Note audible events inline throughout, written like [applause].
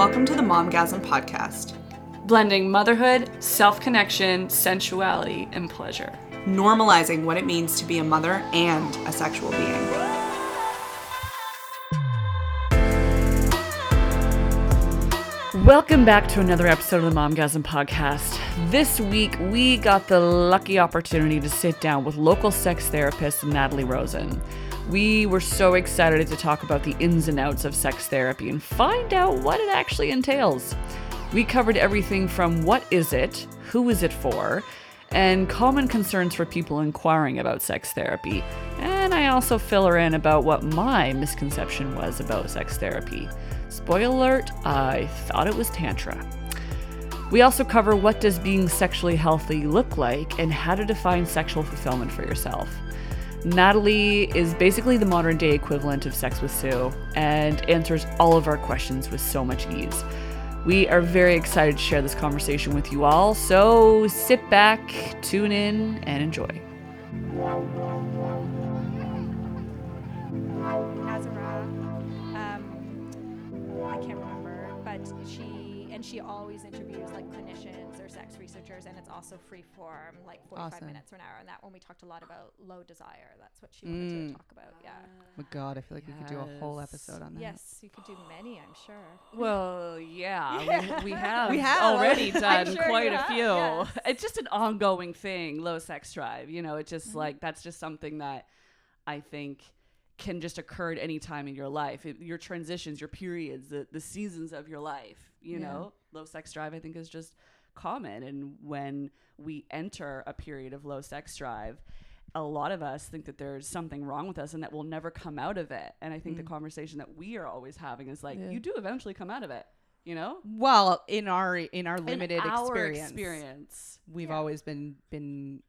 Welcome to the Momgasm Podcast, blending motherhood, self connection, sensuality, and pleasure. normalizing what it means to be a mother and a sexual being. Welcome back to another episode of the Momgasm Podcast. This week, we got the lucky opportunity to sit down with local sex therapist Natalie Rosen. We were so excited to talk about the ins and outs of sex therapy and find out what it actually entails. We covered everything from what is it, who is it for, and common concerns for people inquiring about sex therapy. And I also fill her in about what my misconception was about sex therapy. Spoiler alert, I thought it was Tantra. We also cover what does being sexually healthy look like and how to define sexual fulfillment for yourself. Natalie is basically the modern day equivalent of Sex with Sue and answers all of our questions with so much ease. We are very excited to share this conversation with you all, so sit back, tune in, and enjoy. Azara, um, I can't remember, but she and she always interviews also free form, like 45 Awesome. minutes or an hour. And that one we talked a lot about low desire. That's what she wanted to Mm. talk about. Yeah. Oh God, I feel like we could do a whole episode on that. Yes, you could do many, I'm sure. Well, yeah, Yeah. [laughs] We, we have We have. already done sure quite a have, few. yes. It's just an ongoing thing, low sex drive. You know, it's just Mm-hmm. like that's just something that I think can just occur at any time in your life. It, your transitions, your periods, the the seasons of your life. You Yeah. know, low sex drive I think is just common, and when we enter a period of low sex drive. A lot of us think that there's something wrong with us and that we'll never come out of it. And I think the conversation that we are always having is like, Yeah. you do eventually come out of it, you know? Well, in our in our In limited our experience, experience. we've Yeah. always been been.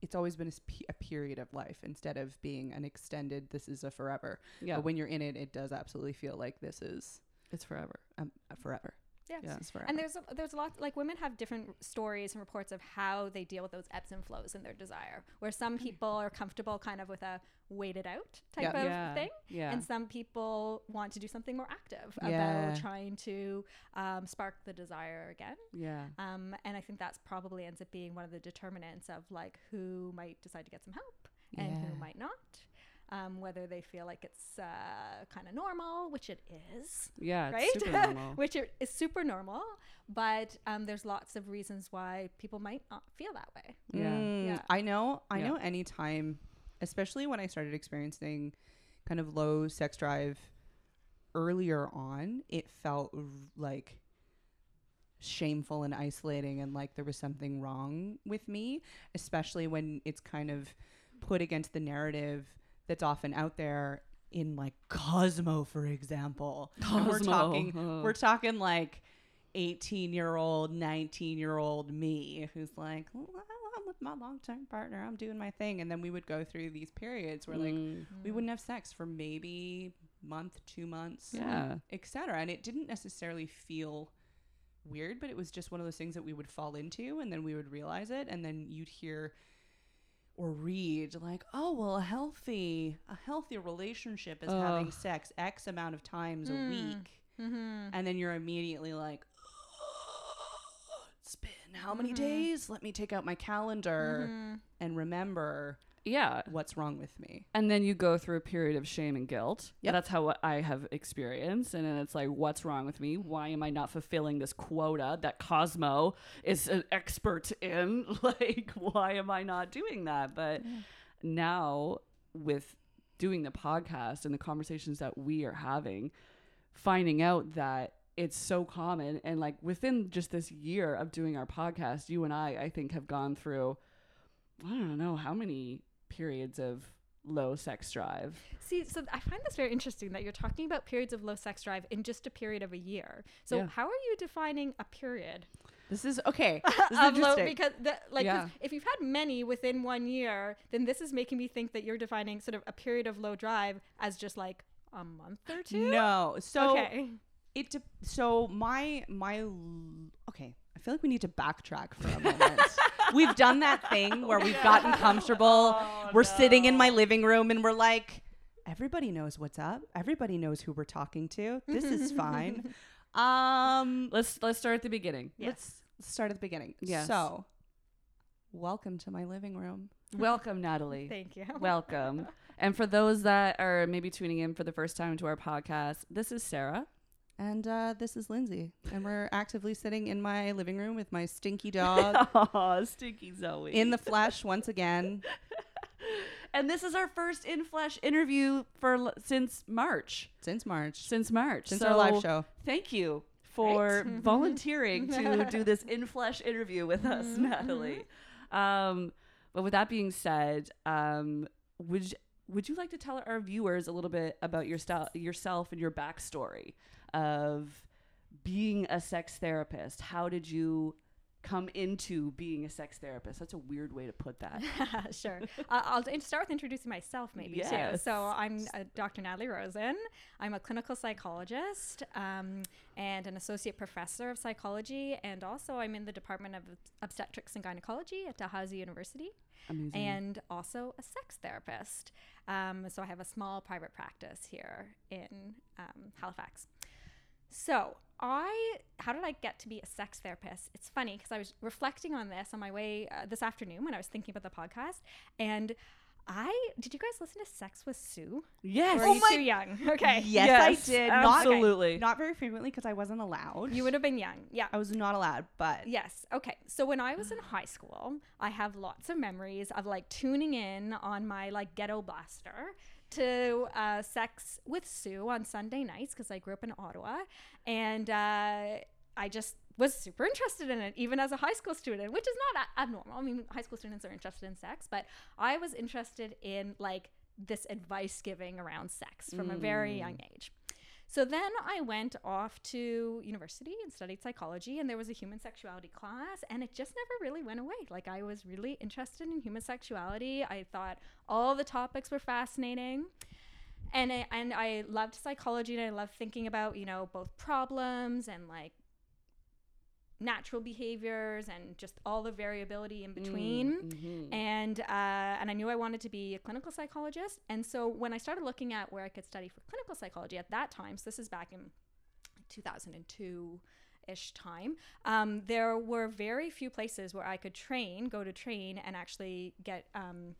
It's always been a, a period of life instead of being an extended. This is a forever. Yeah, But when you're in it, it does absolutely feel like this is it's forever. um, forever. Yeah. Yeah. And there's a, there's a lot like women have different stories and reports of how they deal with those ebbs and flows in their desire. Where some people are comfortable kind of with a wait it out type Yeah. of yeah, thing, yeah, and some people want to do something more active about trying to um, spark the desire again. yeah, Um, and I think that's probably ends up being one of the determinants of like who might decide to get some help and who might not. Um, whether they feel like it's uh, kind of normal, which it is, yeah. right? Super normal. [laughs] which it is super normal, but um, there's lots of reasons why people might not feel that way. yeah, Mm, Yeah. I know. I Yeah. know. Anytime, especially when I started experiencing kind of low sex drive earlier on, it felt r- like shameful and isolating, and like there was something wrong with me. Especially when it's kind of put against the narrative that's often out there in like Cosmo, for example. And we're talking. oh. [laughs] We're talking like. 18 year old, 19 year old me who's like, well, I'm with my long term partner. I'm doing my thing. And then we would go through these periods where like Mm, we wouldn't have sex for maybe month, two months, yeah, etc. And it didn't necessarily feel weird, but it was just one of those things that we would fall into and then we would realize it. And then you'd hear or read like, oh, well, a healthy, a healthy relationship is having sex X amount of times a Mm. week Mm-hmm. and then you're immediately like it's been how many Mhm. days let me take out my calendar Mm-hmm. and remember yeah. what's wrong with me And then you go through a period of shame and guilt. Yeah. That's how I have experienced. And then it's like, what's wrong with me? Why am I not fulfilling this quota that Cosmo is an expert in? [laughs] Like, why am I not doing that? But now, with doing the podcast and the conversations that we are having, finding out that it's so common and like within just this year of doing our podcast you and i i think have gone through i don't know how many periods of low sex drive See, so I find this very interesting that you're talking about periods of low sex drive in just a period of a year. So Yeah. how are you defining a period this is okay [laughs] this is low? Because the, like, Yeah. if you've had many within one year, then this is making me think that you're defining sort of a period of low drive as just like a month or two. no so okay. it de- so my my okay i feel like we need to backtrack for a moment [laughs] we've done that thing where we've gotten comfortable [laughs] we're sitting in my living room and we're like everybody knows what's up. Everybody knows who we're talking to. This is [laughs] fine. Um, Let's let's start at the beginning. Yes, let's start at the beginning. Yes. So, welcome to my living room. Welcome, Natalie. Thank you. Welcome. And for those that are maybe tuning in for the first time to our podcast, this is Sarah. And uh, this is Lindsay. And we're [laughs] actively sitting in my living room with my stinky [laughs] dog Aw, stinky Zoe. in the flesh once again. [laughs] and this is our first in flesh interview for l- since March. Since March. Since March. Since our live show. Thank you for volunteering to do this in flesh interview with us, Natalie. Um, but with that being said, um, would y- would you like to tell our viewers a little bit about your style, yourself and your backstory of being a sex therapist? How did you come into being a sex therapist? That's a weird way to put that. [laughs] sure. Uh, I'll start with introducing myself, maybe too. Yes. So I'm uh, Dr. Natalie Rosen. I'm a clinical psychologist um, and an associate professor of psychology, and also I'm in the Department of Obstetrics and Gynecology at Dalhousie University, Amazing. and also a sex therapist. Um, so I have a small private practice here in um, Halifax. So I, how did I get to be a sex therapist? It's funny because I was reflecting on this on my way uh, this afternoon when I was thinking about the podcast, and I did you guys listen to Sex with Sue? yes. Or are you too young? [laughs] Okay, Yes, Yes, I did. Not, absolutely. not very frequently because I wasn't allowed. you would have been young. Yeah. I was not allowed, but Yes. Okay. So when I was in high school, I have lots of memories of like tuning in on my like ghetto blaster to uh, Sex with Sue on Sunday nights because I grew up in Ottawa, and uh, I just was super interested in it, even as a high school student, which is not a- abnormal. I mean, high school students are interested in sex, but I was interested in like this advice giving around sex from a very young age. So then I went off to university and studied psychology, and there was a human sexuality class, and it just never really went away. Like, I was really interested in human sexuality. I thought all the topics were fascinating. And I, and I loved psychology and I loved thinking about, you know, both problems and like natural behaviors and just all the variability in between Mhm. and uh, and I knew I wanted to be a clinical psychologist. And so when I started looking at where I could study for clinical psychology at that time, so this is back in 2002 ish time, um, there were very few places where I could train, go to train, and actually get. Um,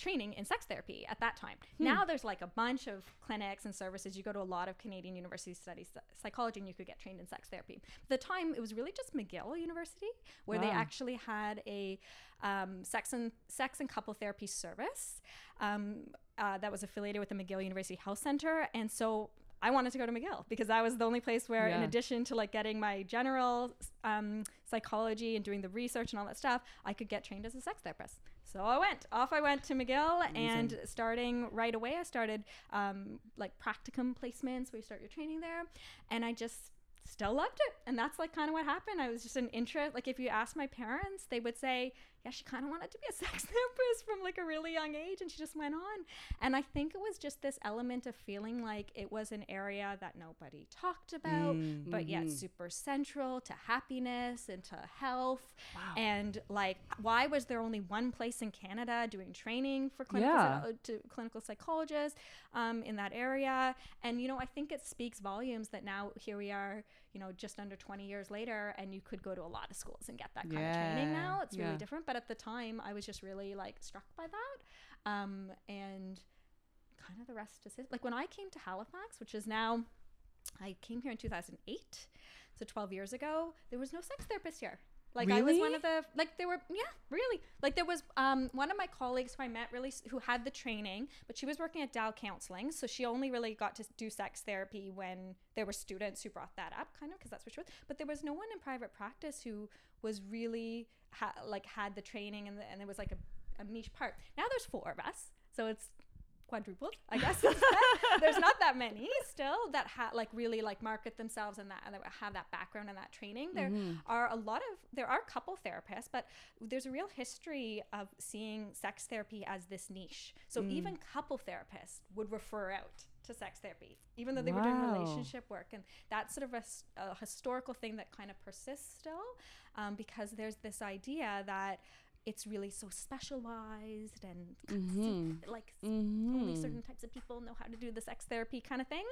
training in sex therapy at that time. Now there's like a bunch of clinics and services. You go to a lot of Canadian universities study psychology and you could get trained in sex therapy. At the time, it was really just McGill University where they actually had a um, sex and sex and couple therapy service um, uh, that was affiliated with the McGill University Health Center, and so. I wanted to go to McGill because that was the only place where, in addition to like getting my general um, psychology and doing the research and all that stuff, I could get trained as a sex therapist. So I went off. I went to McGill, and starting right away, I started um, like practicum placements where you start your training there, and I just still loved it. And that's like kind of what happened. I was just an interest. Like if you ask my parents, they would say, yeah, she kind of wanted to be a [laughs] sex therapist from like a really young age, and she just went on. And I think it was just this element of feeling like it was an area that nobody talked about, but yet super central to happiness and to health. Wow. And like, why was there only one place in Canada doing training for clinical Yeah. psy- to clinical psychologists um, in that area? And you know, I think it speaks volumes that now here we are, you know, just under 20 years later, and you could go to a lot of schools and get that kind of training now. It's Yeah. really different. But at the time, I was just really like struck by that. Um, and kind of the rest is. Like when I came to Halifax, which is now, I came here in 2008, so 12 years ago, there was no sex therapist here. Like I was one of the like there were yeah really. Like there was um one of my colleagues who I met really who had the training but she was working at Dal Counseling so she only really got to do sex therapy when there were students who brought that up kind of because that's what she was but there was no one in private practice who was really ha- like had the training and, the, and it was like a, a niche part. Now there's four of us so it's quadrupled i guess there's not that many still that ha- like really like market themselves and that and that have that background and that training. There are a lot of there are a couple therapists but there's a real history of seeing sex therapy as this niche. So even couple therapists would refer out to sex therapy even though they were doing relationship work. And that's sort of a historical thing that kind of persists still um, because there's this idea that it's really so specialized and Mhm. like Mhm. only certain types of people know how to do the sex therapy kind of thing.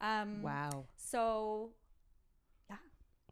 Um, Wow. So yeah.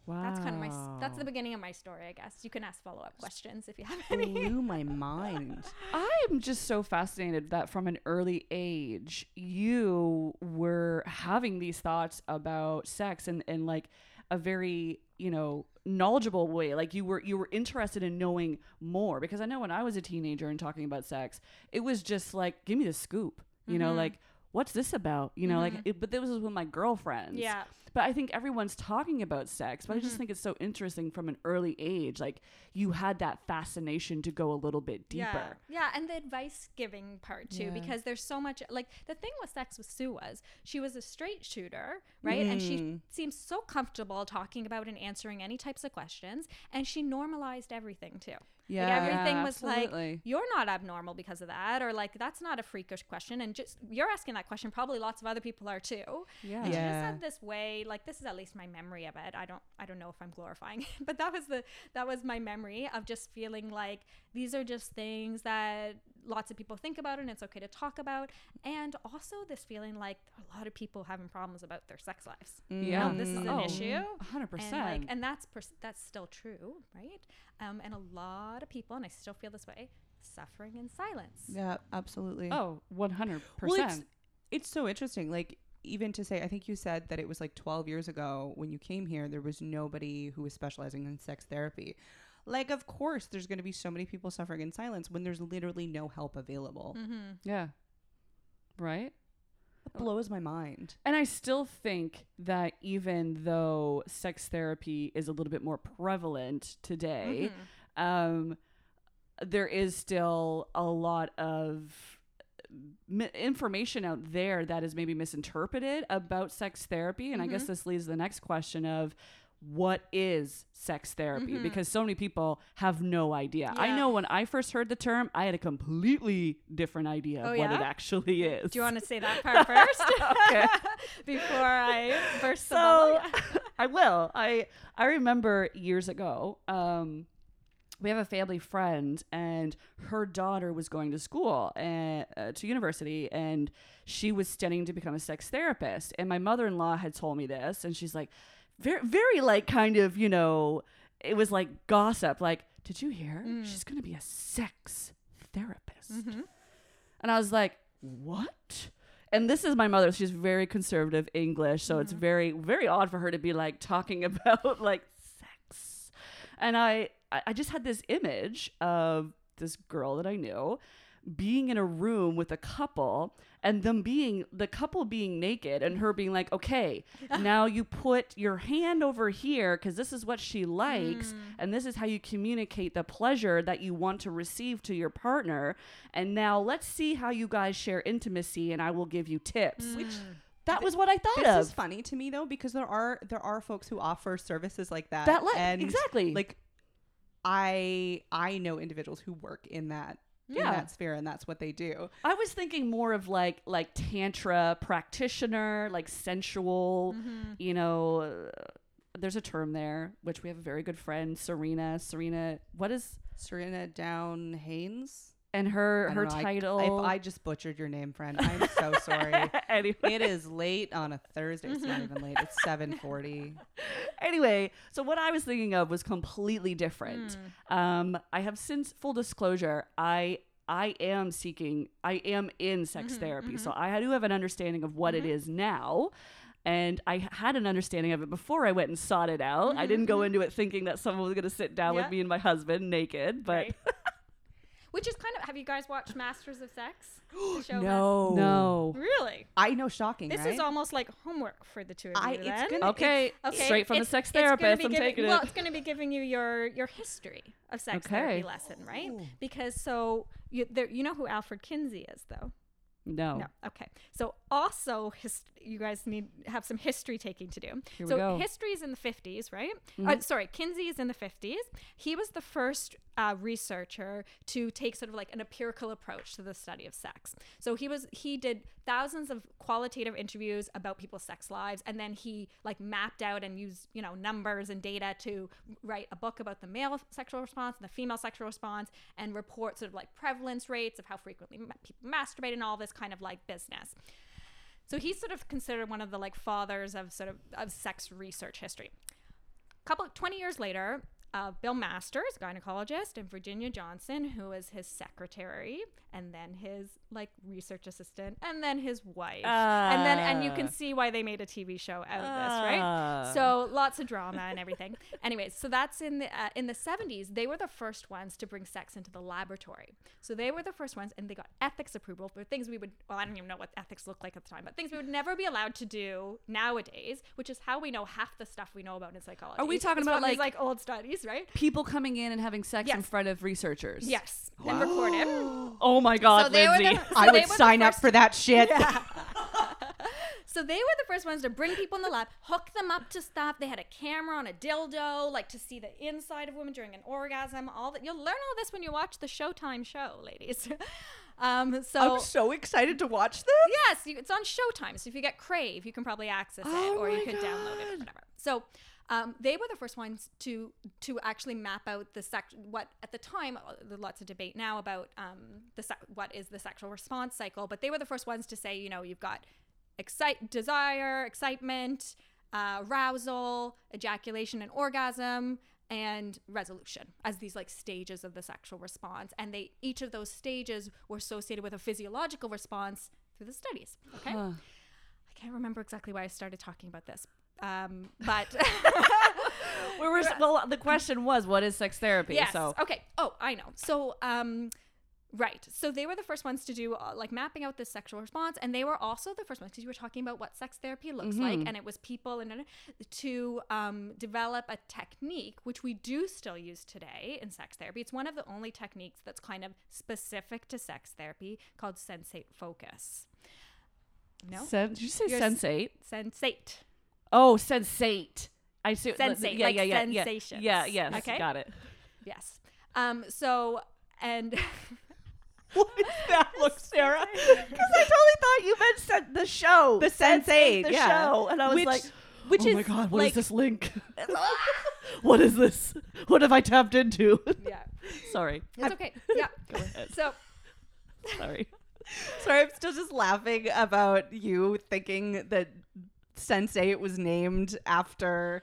Wow. that's kind of my that's the beginning of my story, I guess. You can ask follow up questions if you have any. Blew [laughs] my mind. I'm just so fascinated that from an early age you were having these thoughts about sex and and like a very you know knowledgeable way like you were you were interested in knowing more because I know when I was a teenager and talking about sex it was just like give me the scoop you know Mhm. like what's this about you know like Mhm. it, but this was with my girlfriends Yeah. But I think everyone's talking about sex, but I just Mhm. think it's so interesting from an early age. Like you had that fascination to go a little bit deeper. Yeah, yeah, and the advice giving part too, Yeah. because there's so much. Like the thing with sex with Sue was she was a straight shooter, right? And she Mm. seems so comfortable talking about and answering any types of questions, and she normalized everything too. Yeah. Like everything was absolutely. like, you're not abnormal because of that, or like that's not a freakish question, and just you're asking that question. Probably lots of other people are too. Yeah. And she just had this way, like this is at least my memory of it. I don't, I don't know if I'm glorifying, it, [laughs] but that was the that was my memory of just feeling like these are just things that lots of people think about and it's okay to talk about, and also this feeling like a lot of people having problems about their sex lives. Yeah. know, this is an Oh, issue. 100%. And like, and that's pers- that's still true, right? Um, and a lot of people, and I still feel this way, suffering in silence. Yeah, absolutely. oh, 100%. Well, it's, it's so interesting. Like, even to say, I think you said that it was like 12 years ago when you came here, there was nobody who was specializing in sex therapy. Like, of course, there's going to be so many people suffering in silence when there's literally no help available. Mm-hmm. yeah. Right? It blows my mind. And I still think that even though sex therapy is a little bit more prevalent today, Mm-hmm. um, there is still a lot of mi- information out there that is maybe misinterpreted about sex therapy. And I guess Mhm. this leads to the next question of what is sex therapy? Mhm. Because so many people have no idea. I know when I first heard the term, I had a completely different idea of Oh, what it actually is. Do you want to say that [laughs] part first? [laughs] Okay. [laughs] Before I burst the so bubble? I will. I I remember years ago. Um, we have a family friend, and her daughter was going to school and uh, to university, and she was studying to become a sex therapist. And my mother in law had told me this, and she's like, very, very like kind of, you know, it was like gossip. Like, did you hear? Mm. She's gonna be a sex therapist. Mhm. And I was like, what? And this is my mother. She's very conservative English. So it's very, very odd for her to be like talking [laughs] about like sex. And I, I I just had this image of this girl that I knew being in a room with a couple and them being the couple being naked and her being like okay [laughs] now you put your hand over here because this is what she likes mm. and this is how you communicate the pleasure that you want to receive to your partner. And now let's see how you guys share intimacy and i will give you tips. Mm. That was what i thought This of. is funny to me though because there are there are folks who offer services like that. that le- and exactly. like I I know individuals who work in that in that sphere and that's what they do. I was thinking more of like like tantra practitioner, like sensual, Mm-hmm. you know, uh, there's a term there which we have a very good friend, Serena, Serena, what is Serena Down Haynes. And her I her know, title I, I just butchered your name, friend. I'm so [laughs] sorry. anyway, it is late on a Thursday. It's not even late. It's [laughs] 7:40. anyway, so what I was thinking of was completely different. Mm. Um, I have since full disclosure, I I am seeking, I am in sex Mhm, therapy, so mhm. I do have an understanding of what it Mhm. is now. And I had an understanding of it before I went and sought it out. I Mhm, didn't go mhm. into it thinking that someone was going to sit down Yeah. with me and my husband naked, but Right. [laughs] Which is kind of. Have you guys watched Masters of Sex? [gasps] The show no, no. Really? I know, shocking. This right? is almost like homework for the two of I- you. it's then. gonna- Okay, Okay, straight from the sex therapist. be I'm giving- taking well, it's going to be giving you your your history of sex Okay. therapy lesson, right? Because so you there, you know who Alfred Kinsey is, though. No. No. Okay. So also, his, you guys need have some history taking to do. Here we so go. Mm-hmm. history is in the fifties, right? Uh, sorry, Kinsey is in the fifties. He was the first uh, researcher to take sort of like an empirical approach to the study of sex. So he was he did thousands of qualitative interviews about people's sex lives, and then he like mapped out and used you know numbers and data to write a book about the male sexual response and the female sexual response, and report sort of like prevalence rates of how frequently people masturbate and all this kind of like business. So he's sort of considered one of the like fathers of sort of of sex research history. Couple 20 years later, uh, Bill Masters, gynecologist, and Virginia Johnson, who was his secretary, and then his like research assistant, and then his wife, and then and you can Ah. see why they made a TV show out of this, Ah. right? So lots of drama and everything. [laughs] Anyways, so that's in the uh, in the 70s. They were the first ones to bring sex into the laboratory. So they were the first ones, and they got ethics approval for things we would. Well, I don't even know what ethics looked like at the time, but things we would never be allowed to do nowadays, which is how we know half the stuff we know about in psychology. Are we talking It's about, like- like old studies, right? People coming in and having sex in front of researchers. Yes, and record it. Oh my God, So Lindsay. the- [laughs] so I would sign up for that shit. [laughs] [laughs] So they were the first ones to bring people in the lab, hook them up to stuff. They had a camera on a dildo, like to see the inside of women during an orgasm. All that you'll learn all this when you watch the Showtime show, ladies. um, so I'm so excited to watch this. yes, you, it's on Showtime. So if you get Crave, you can probably access it, Oh or you my could download it, or whatever. So. Um, they were the first ones to to actually map out the sex. What at the time, uh, there's lots of debate now about um, the se- what is the sexual response cycle. But they were the first ones to say, you know, you've got excite, desire, excitement, uh, arousal, ejaculation, and orgasm, and resolution as these like stages of the sexual response. And they each of those stages were associated with a physiological response through the studies. Okay. I can't remember exactly why I started talking about this, um, but [laughs] We were, well, the question was, what is sex therapy? yes. So Okay. Oh, I know. So, um, right. So they were the first ones to do uh, like mapping out this sexual response, and they were also the first ones because you were talking about what sex therapy looks like, and it was people and to um, develop a technique which we do still use today in sex therapy. It's one of the only techniques that's kind of specific to sex therapy called sensate focus. No, Sen- did you say You're s- sensate? Sensate. Oh, sensate. I see. Sensate, yeah, like yeah, yeah, yeah. sensations. Yeah, yes. Okay. Got it. Yes. Um. So and. [laughs] What is that look, [laughs] Sarah? Because I totally thought you meant sen- the show, the Sense8, the yeah. show. And I was which, like, which oh is my God, what is like, this link? [laughs] what is this? What have I tapped into? yeah. Sorry. It's okay. Yeah. ahead. So Sorry. Sorry, I'm still just laughing about you thinking that Sense It was named after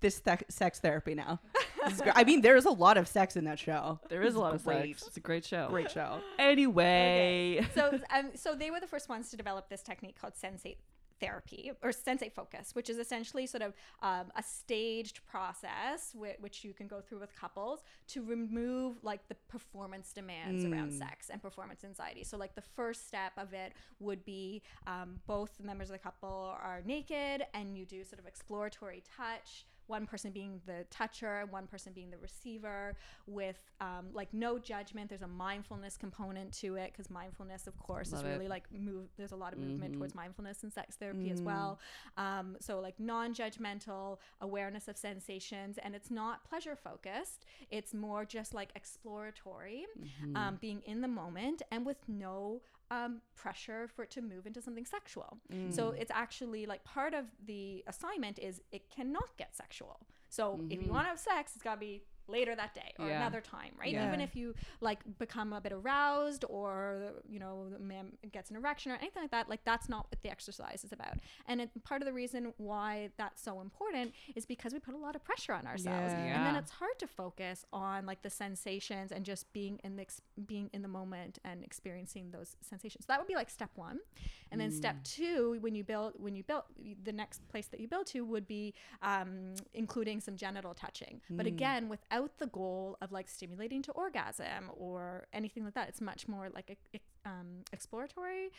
this th- sex therapy. Now, [laughs] This. I mean, there's a lot of sex in that show. There is a lot of great. sex. It's a great show. Great show. Anyway. so [laughs] um, so they were the first ones to develop this technique called sensate therapy or sensate focus which is essentially sort of um, a staged process whi- which you can go through with couples to remove like the performance demands around sex and performance anxiety. So like the first step of it would be um, both members of the couple are naked and you do sort of exploratory touch one person being the toucher and one person being the receiver with um, like no judgment. There's a mindfulness component to it because mindfulness of course Love is it. really like move there's a lot of movement towards mindfulness in sex therapy as well. Um, so like non-judgmental awareness of sensations and it's not pleasure focused it's more just like exploratory um, being in the moment and with no um, pressure for it to move into something sexual. So it's actually like part of the assignment is it cannot get sexual. So if you want to have sex, it's got to be later that day or Yeah. another time, right? Yeah. Even if you like become a bit aroused or you know the man gets an erection or anything like that, like that's not what the exercise is about. And it, part of the reason why that's so important is because we put a lot of pressure on ourselves, Yeah. and then it's hard to focus on like the sensations and just being in the ex- being in the moment and experiencing those sensations. So that would be like step one, and then step two, when you build when you build the next place that you build to would be um, including some genital touching, but again without the goal of like stimulating to orgasm or anything like that. It's much more like ex- um, exploratory.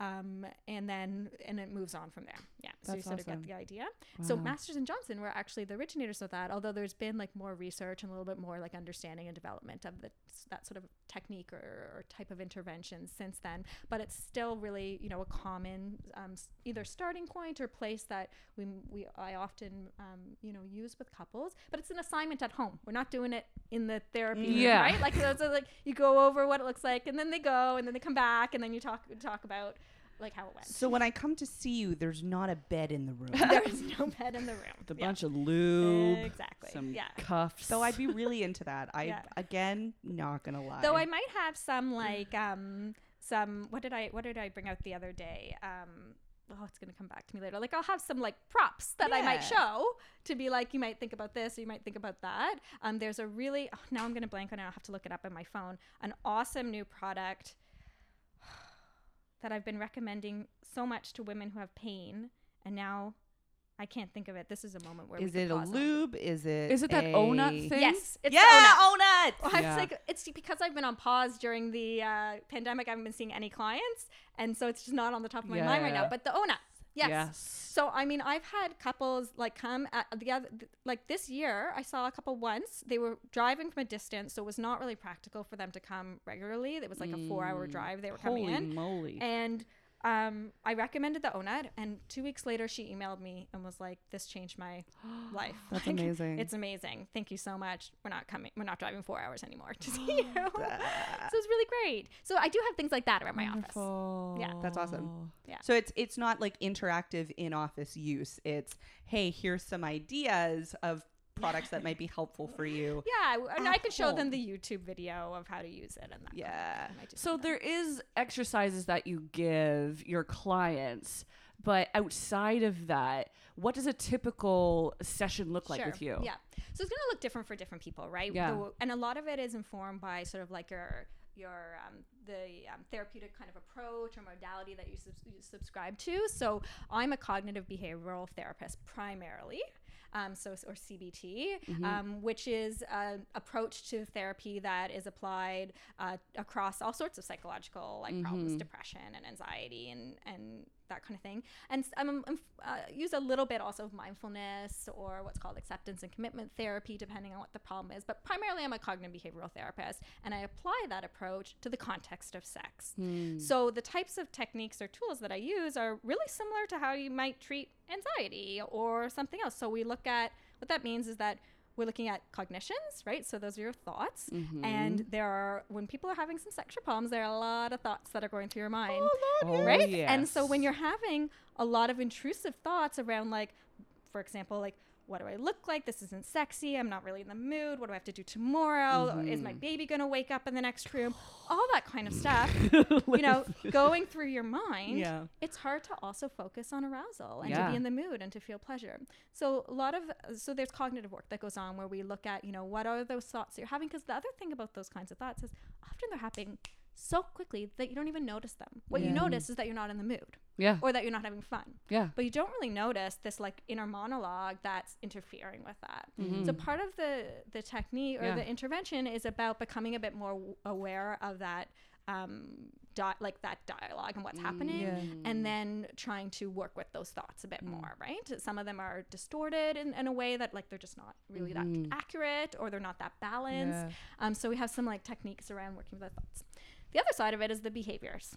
Um, and then and it moves on from there. Yeah, so you That's sort of get the idea. So Masters and Johnson were actually the originators of that. Although there's been like more research and a little bit more like understanding and development of the, that sort of technique or, or type of intervention since then. But it's still really you know a common um, either starting point or place that we we I often um, you know use with couples. But it's an assignment at home. We're not doing it in the therapy room, Yeah. right? Like so, so like you go over what it looks like, and then they go, and then they come back, and then you talk talk about like how it went. So when I come to see you, there's not a bed in the room. [laughs] there is no bed in the room. The Yeah. bunch of lube, Exactly. some yeah. cuffs. so I'd be really [laughs] into that. I Yeah. again not gonna lie. Though I might have some like [clears throat] um some what did I what did I bring out the other day? Um oh it's gonna come back to me later. Like I'll have some like props that I might show to be like you might think about this or you might think about that. Um there's a really oh, now I'm gonna blank on it, I'll have to look it up on my phone. An awesome new product that I've been recommending so much to women who have pain and now I can't think of it. This is a moment where is we it could a pause on. lube? Is it Is it that a... Ohnut thing? Yes, it's yeah, the Ohnut. Ohnut. Well, I Yeah. was like, it's because I've been on pause during the uh, pandemic. I haven't been seeing any clients, and so it's just not on the top of my mind right now. But the ONA, yes. Yes. So I mean, I've had couples like come at the other, like this year. I saw a couple once. They were driving from a distance, so it was not really practical for them to come regularly. It was like a four-hour mm. drive they were coming Holy in, moly. and um, I recommended the Ohnut, and two weeks later, she emailed me and was like, "This changed my [gasps] life. That's Like, amazing. It's amazing. Thank you so much. We're not coming. We're not driving four hours anymore to [gasps] see you. [laughs] so it's really great. So I do have things like that around my office. Yeah. That's awesome. Yeah. So it's it's not like interactive in office use. It's hey, here's some ideas of products that might be helpful for you. [laughs] Yeah, and I can show them the YouTube video of how to use it and that. Yeah. Kind of thing. I might do So some there is exercises that you give your clients, but outside of that, what does a typical session look like Sure. with you? Yeah. So it's going to look different for different people, right? Yeah. The- and a lot of it is informed by sort of like your your um, the um, therapeutic kind of approach or modality that you, subs- you subscribe to. So I'm a cognitive behavioral therapist primarily. Um, so or CBT, Mm-hmm. um, which is an approach to therapy that is applied uh, across all sorts of psychological like problems, Mm-hmm. depression and anxiety and and that kind of thing. And I'm uh, use a little bit also of mindfulness or what's called acceptance and commitment therapy, depending on what the problem is. But primarily, I'm a cognitive behavioral therapist, and I apply that approach to the context of sex. So the types of techniques or tools that I use are really similar to how you might treat anxiety or something else. So we look at what that means is that we're looking at cognitions, right? So those are your thoughts. Mm-hmm. And there are, when people are having some sexual problems, there are a lot of thoughts that are going through your oh, mind Oh, right? And so when you're having a lot of intrusive thoughts around, like, for example, like, what do I look like? This isn't sexy. I'm not really in the mood. What do I have to do tomorrow? Is my mm-hmm. baby going to wake up in the next room? [gasps] All that kind of stuff, [laughs] you know, going through your mind. Yeah. It's hard to also focus on arousal and to be in the mood and to feel pleasure. So a lot of so there's cognitive work that goes on where we look at, you know, what are those thoughts that you're having? Because the other thing about those kinds of thoughts is often they're happening so quickly that you don't even notice them. What you notice is that you're not in the mood Yeah. or that you're not having fun. Yeah. But you don't really notice this like inner monologue that's interfering with that. So part of the the technique or Yeah. the intervention is about becoming a bit more w- aware of that um di- like that dialogue and what's happening Yeah. and then trying to work with those thoughts a bit more right some of them are distorted in, in a way that like they're just not really that accurate or they're not that balanced um, so we have some like techniques around working with our thoughts the other side of it is the behaviors.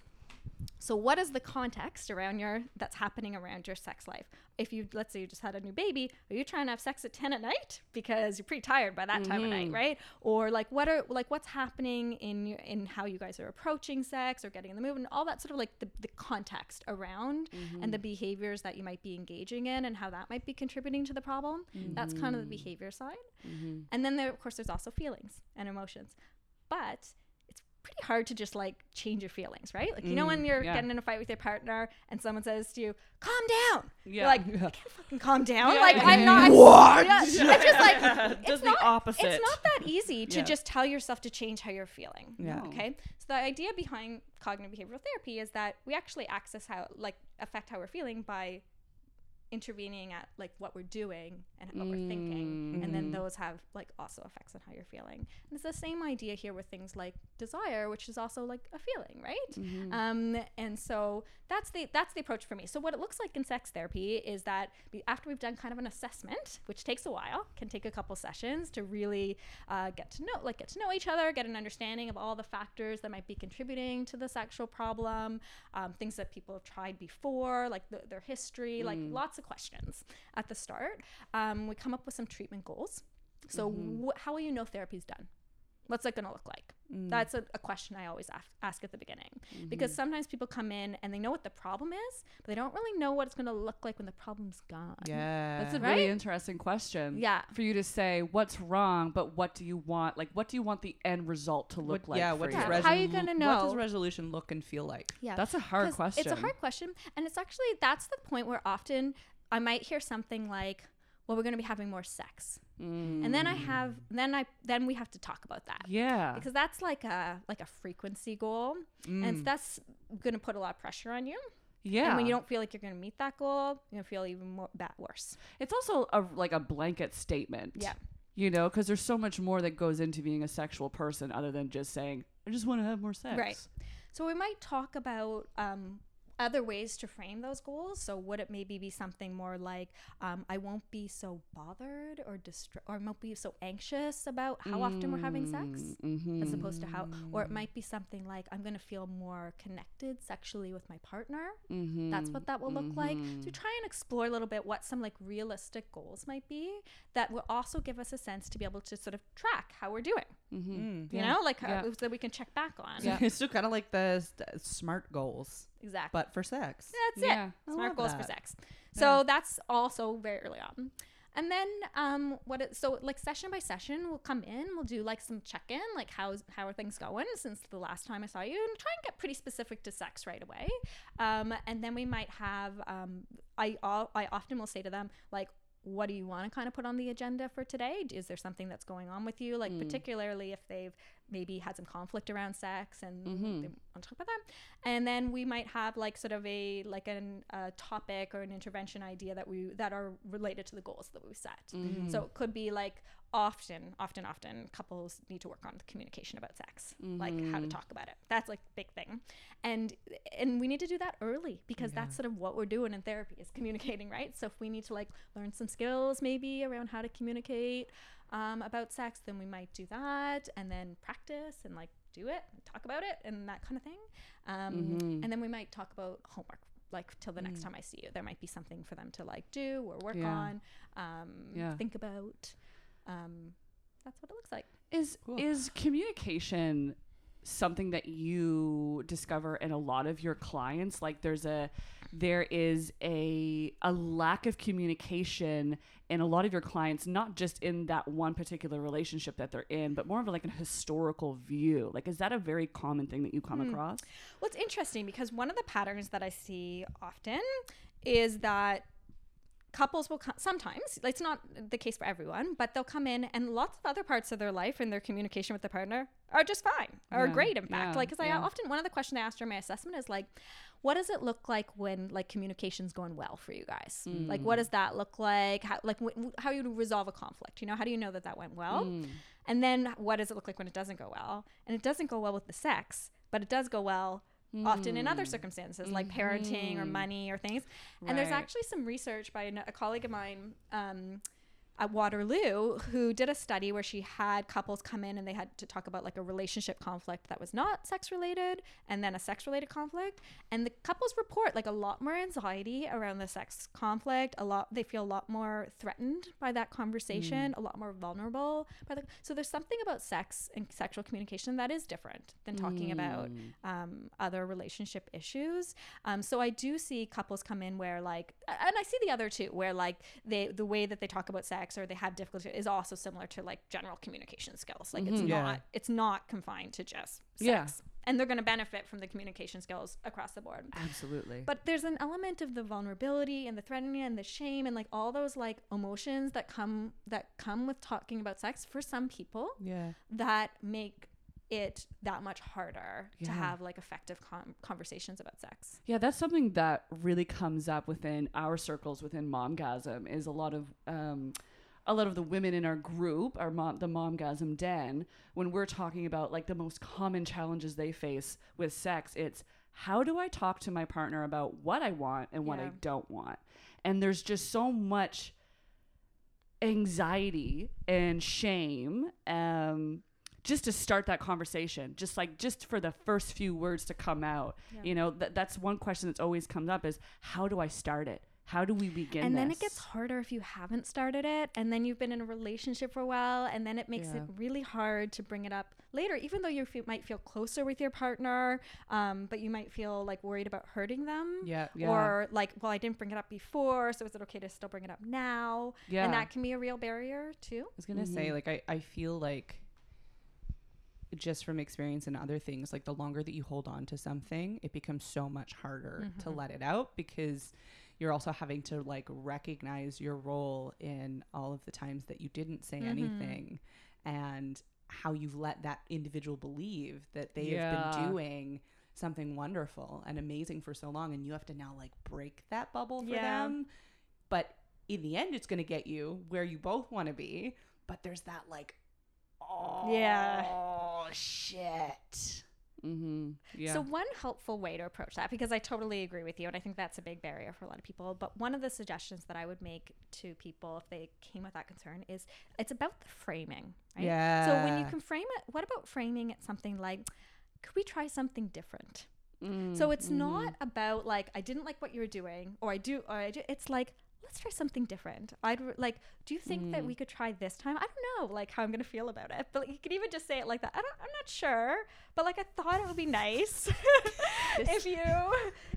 So what is the context around your that's happening around your sex life? If you let's say you just had a new baby are you trying to have sex at 10 at night? Because you're pretty tired by that time of night mm-hmm. right? Or like what are like what's happening in your in how you guys are approaching sex or getting in the mood and all that sort of like the, the context around and the mm-hmm. behaviors that you might be engaging in and how that might be contributing to the problem. That's kind of the mm-hmm. behavior side. And then there of course there's also feelings and emotions. But pretty hard to just like change your feelings, right? Like you know mm, when you're yeah. getting in a fight with your partner and someone says to you, "Calm down," Yeah. you're like, "I can't fucking calm down." Yeah, like yeah, I'm yeah. not. What? Yeah, it's just [laughs] like it's Does the not, opposite. It's not that easy to Yeah. just tell yourself to change how you're feeling. Yeah. Okay. So the idea behind cognitive behavioral therapy is that we actually access how like affect how we're feeling by intervening at like what we're doing and what we're thinking and and then those have like also effects on how you're feeling. And it's the same idea here with things like desire, which is also like a feeling, right? Um, and so that's the that's the approach for me. So what it looks like in sex therapy is that after we've done kind of an assessment, which takes a while, can take a couple sessions to really uh, get to know like get to know each other, get an understanding of all the factors that might be contributing to the sexual problem, um, things that people have tried before, like the, their history, like lots of questions at the start. Um, we come up with some treatment goals. So mm-hmm. wh- how will you know therapy's done? What's that going to look like? Mm. That's a, a question I always ask, ask at the beginning mm-hmm. because sometimes people come in and they know what the problem is, but they don't really know what it's going to look like when the problem's gone. Yeah. That's a Right? really interesting question. Yeah. For you to say what's wrong, but what do you want? Like, what do you want the end result to look what, like? yeah, for what you? does Yeah, how are you gonna What does know? resolution look and feel like? Yeah. That's a hard question. It's a hard question. And it's actually, that's the point where often I might hear something like, well, we're going to be having more sex. And then I have, then I, then we have to talk about that. Yeah. Because that's like a, like a frequency goal. And that's going to put a lot of pressure on you. yeah. And when you don't feel like you're going to meet that goal, you're going to feel even more bad, worse. it's also a like a blanket statement. Yeah. You know, because there's so much more that goes into being a sexual person other than just saying, I just want to have more sex. Right. So we might talk about um, other ways to frame those goals. So would it maybe be something more like um, I won't be so bothered or distra- or I won't be so anxious about how often we're having sex, Mm-hmm. as opposed to how, or it might be something like I'm going to feel more connected sexually with my partner. Mm-hmm. That's what that will look like. So try and explore a little bit what some like realistic goals might be that will also give us a sense to be able to sort of track how we're doing. Mm-hmm. You know, like how, Yeah. so that we can check back on. Yeah. it's still kind of like the st- smart goals, Exactly. but for sex. That's Yeah. it. I Smart love goals for sex. So that's also very early on. And then um what it, so like session by session we'll come in, we'll do like some check-in, like how's how are things going since the last time I saw you and try and get pretty specific to sex right away. Um and then we might have um I all I often will say to them like what do you want to kind of put on the agenda for today? Is there something that's going on with you? Like, particularly if they've maybe had some conflict around sex and mm-hmm. they want to talk about that. And then we might have like sort of a like an a topic or an intervention idea that we that are related to the goals that we set. Mm-hmm. So it could be like often, often, often couples need to work on the communication about sex, like how to talk about it. That's like big thing, and and we need to do that early because that's sort of what we're doing in therapy is communicating, right? So if we need to like learn some skills maybe around how to communicate um, about sex, then we might do that, and then practice and like do it, and talk about it, and that kind of thing. Um, And then we might talk about homework. Like till the next time I see you, there might be something for them to like do or work Yeah. on, um, Yeah. think about. Um, that's what it looks like. Is Cool. is communication something that you discover in a lot of your clients? Like there's a there is a a lack of communication in a lot of your clients, not just in that one particular relationship that they're in, but more of like a historical view. Like is that a very common thing that you come across? Well, it's interesting because one of the patterns that I see often is that couples will co- sometimes it's not the case for everyone but they'll come in and lots of other parts of their life and their communication with their partner are just fine or Yeah, great in fact. yeah, like because i often one of the questions i asked during my assessment is like what does it look like when like communication's going well for you guys? Like Mm. what does that look like? How like w- how you resolve a conflict you know? How do you know that that went well? Mm. and then what does it look like when it doesn't go well? And it doesn't go well with the sex but it does go well often in other circumstances like parenting or money or things. And there's actually some research by an- a colleague of mine um, at Waterloo who did a study where she had couples come in and they had to talk about like a relationship conflict that was not sex related and then a sex related conflict. And the couples report like a lot more anxiety around the sex conflict a lot they feel a lot more threatened by that conversation a lot more vulnerable by the so there's something about sex and sexual communication that is different than talking about um, other relationship issues. Um, so i do see couples come in where like and i see the other two where like they the way that they talk about sex or they have difficulty is also similar to like general communication skills like it's Yeah. not it's not confined to just sex Yeah. and they're going to benefit from the communication skills across the board Absolutely. but there's an element of the vulnerability and the threatening and the shame and like all those like emotions that come that come with talking about sex for some people Yeah. that make it that much harder to have like effective com- conversations about sex. Yeah, that's something that really comes up within our circles within Momgasm is a lot of um, a lot of the women in our group, our mom, the momgasm den, when we're talking about like the most common challenges they face with sex, it's how do I talk to my partner about what I want and what I don't want? And there's just so much anxiety and shame um, just to start that conversation just like just for the first few words to come out Yeah. you know th- that's one question that's always comes up is how do i start it how do we begin and then it gets harder if you haven't started it and then you've been in a relationship for a while and then it makes Yeah. it really hard to bring it up later even though you fe- might feel closer with your partner um, but you might feel like worried about hurting them Yeah. or like well i didn't bring it up before so is it okay to still bring it up now yeah and that can be a real barrier too I was gonna say, like, I, I feel like just from experience and other things, like the longer that you hold on to something, it becomes so much harder to Mhm. let it out because you're also having to like recognize your role in all of the times that you didn't say Mhm. anything and how you've let that individual believe that they have been doing something wonderful and amazing for so long and you have to now like break that bubble for Yeah. them but in the end it's going to get you where you both want to be but there's that like oh Yeah. oh shit mm-hmm. yeah So one helpful way to approach that, because I totally agree with you, and I think that's a big barrier for a lot of people. But one of the suggestions that I would make to people if they came with that concern is it's about the framing. Right? yeah So when you can frame it, what about framing it something like, could we try something different? Mm, So it's mhm. not about like I didn't like what you were doing, or I do, or I do. It's like let's try something different. I'd like. Do you think that Mm. we could try this time? I don't know, like how I'm gonna feel about it. But like, you could even just say it like that. I don't. I'm not sure, but like I thought it would be nice [laughs] if you,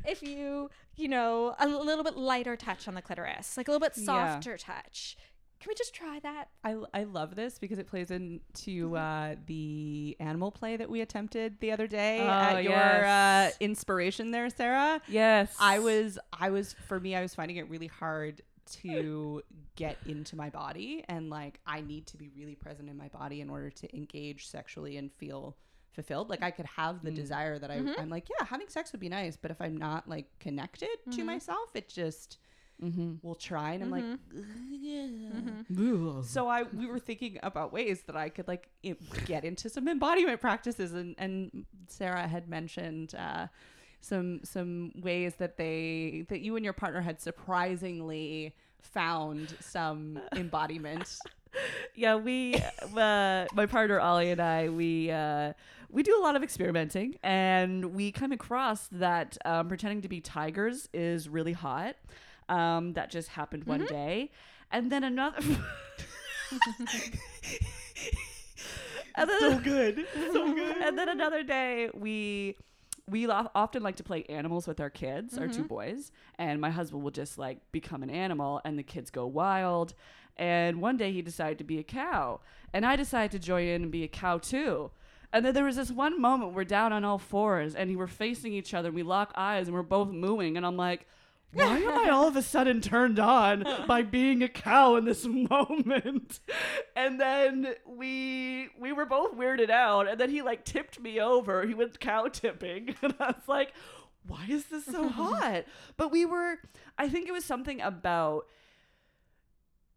if you, you know, a little bit lighter touch on the clitoris, like a little bit Yeah. softer touch. Can we just try that? I, I love this because it plays into uh, the animal play that we attempted the other day Oh, at your yes. uh, inspiration there, Sarah. yes I was I was for me I was finding it really hard to [laughs] get into my body and like I need to be really present in my body in order to engage sexually and feel fulfilled like I could have the Mm. desire that I Mhm. I'm like yeah having sex would be nice but if I'm not like connected to Mhm. myself it just mm-hmm. will try and I'm Mhm. like "Ugh." Mhm. so I we were thinking about ways that I could like i- get into some embodiment practices and and Sarah had mentioned uh, some some ways that they that you and your partner had surprisingly found some [laughs] embodiment. yeah we uh, my partner ollie and i we uh, we do a lot of experimenting and we come across that um, pretending to be tigers is really hot um, that just happened one day. And then another [laughs] and then, so good. So good. and then another day we we lo- often like to play animals with our kids, our two boys, and my husband will just like become an animal and the kids go wild. And one day he decided to be a cow, and I decided to join in and be a cow too. And then there was this one moment we're down on all fours and we're facing each other and we lock eyes and we're both mooing. And I'm like, why am I all of a sudden turned on by being a cow in this [laughs] moment? And then we we were both weirded out, and then he like tipped me over. He went cow tipping, [laughs] and I was like, why is this so [laughs] hot? But we were, I think it was something about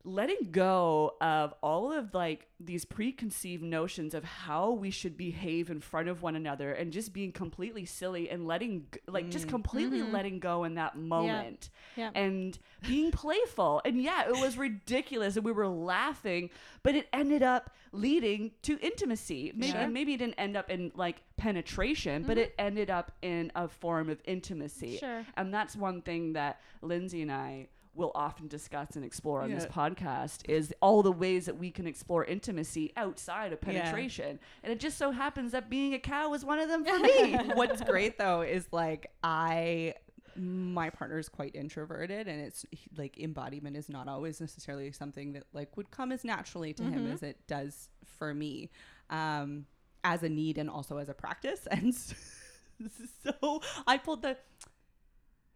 letting go of all of like these preconceived notions of how we should behave in front of one another and just being completely silly and letting like just Mm. completely Mhm. letting go in that moment Yeah. and being playful and yeah it was ridiculous and we were laughing but it ended up leading to intimacy maybe Sure. maybe it didn't end up in like penetration but it ended up in a form of intimacy Sure. and that's one thing that Lindsay and I will often discuss and explore on this podcast is all the ways that we can explore intimacy outside of Yeah. penetration. And it just so happens that being a cow is one of them for [laughs] me. What's great though is like I my partner is quite introverted and it's like embodiment is not always necessarily something that like would come as naturally to him Mhm. as it does for me um as a need and also as a practice [laughs] and so I pulled the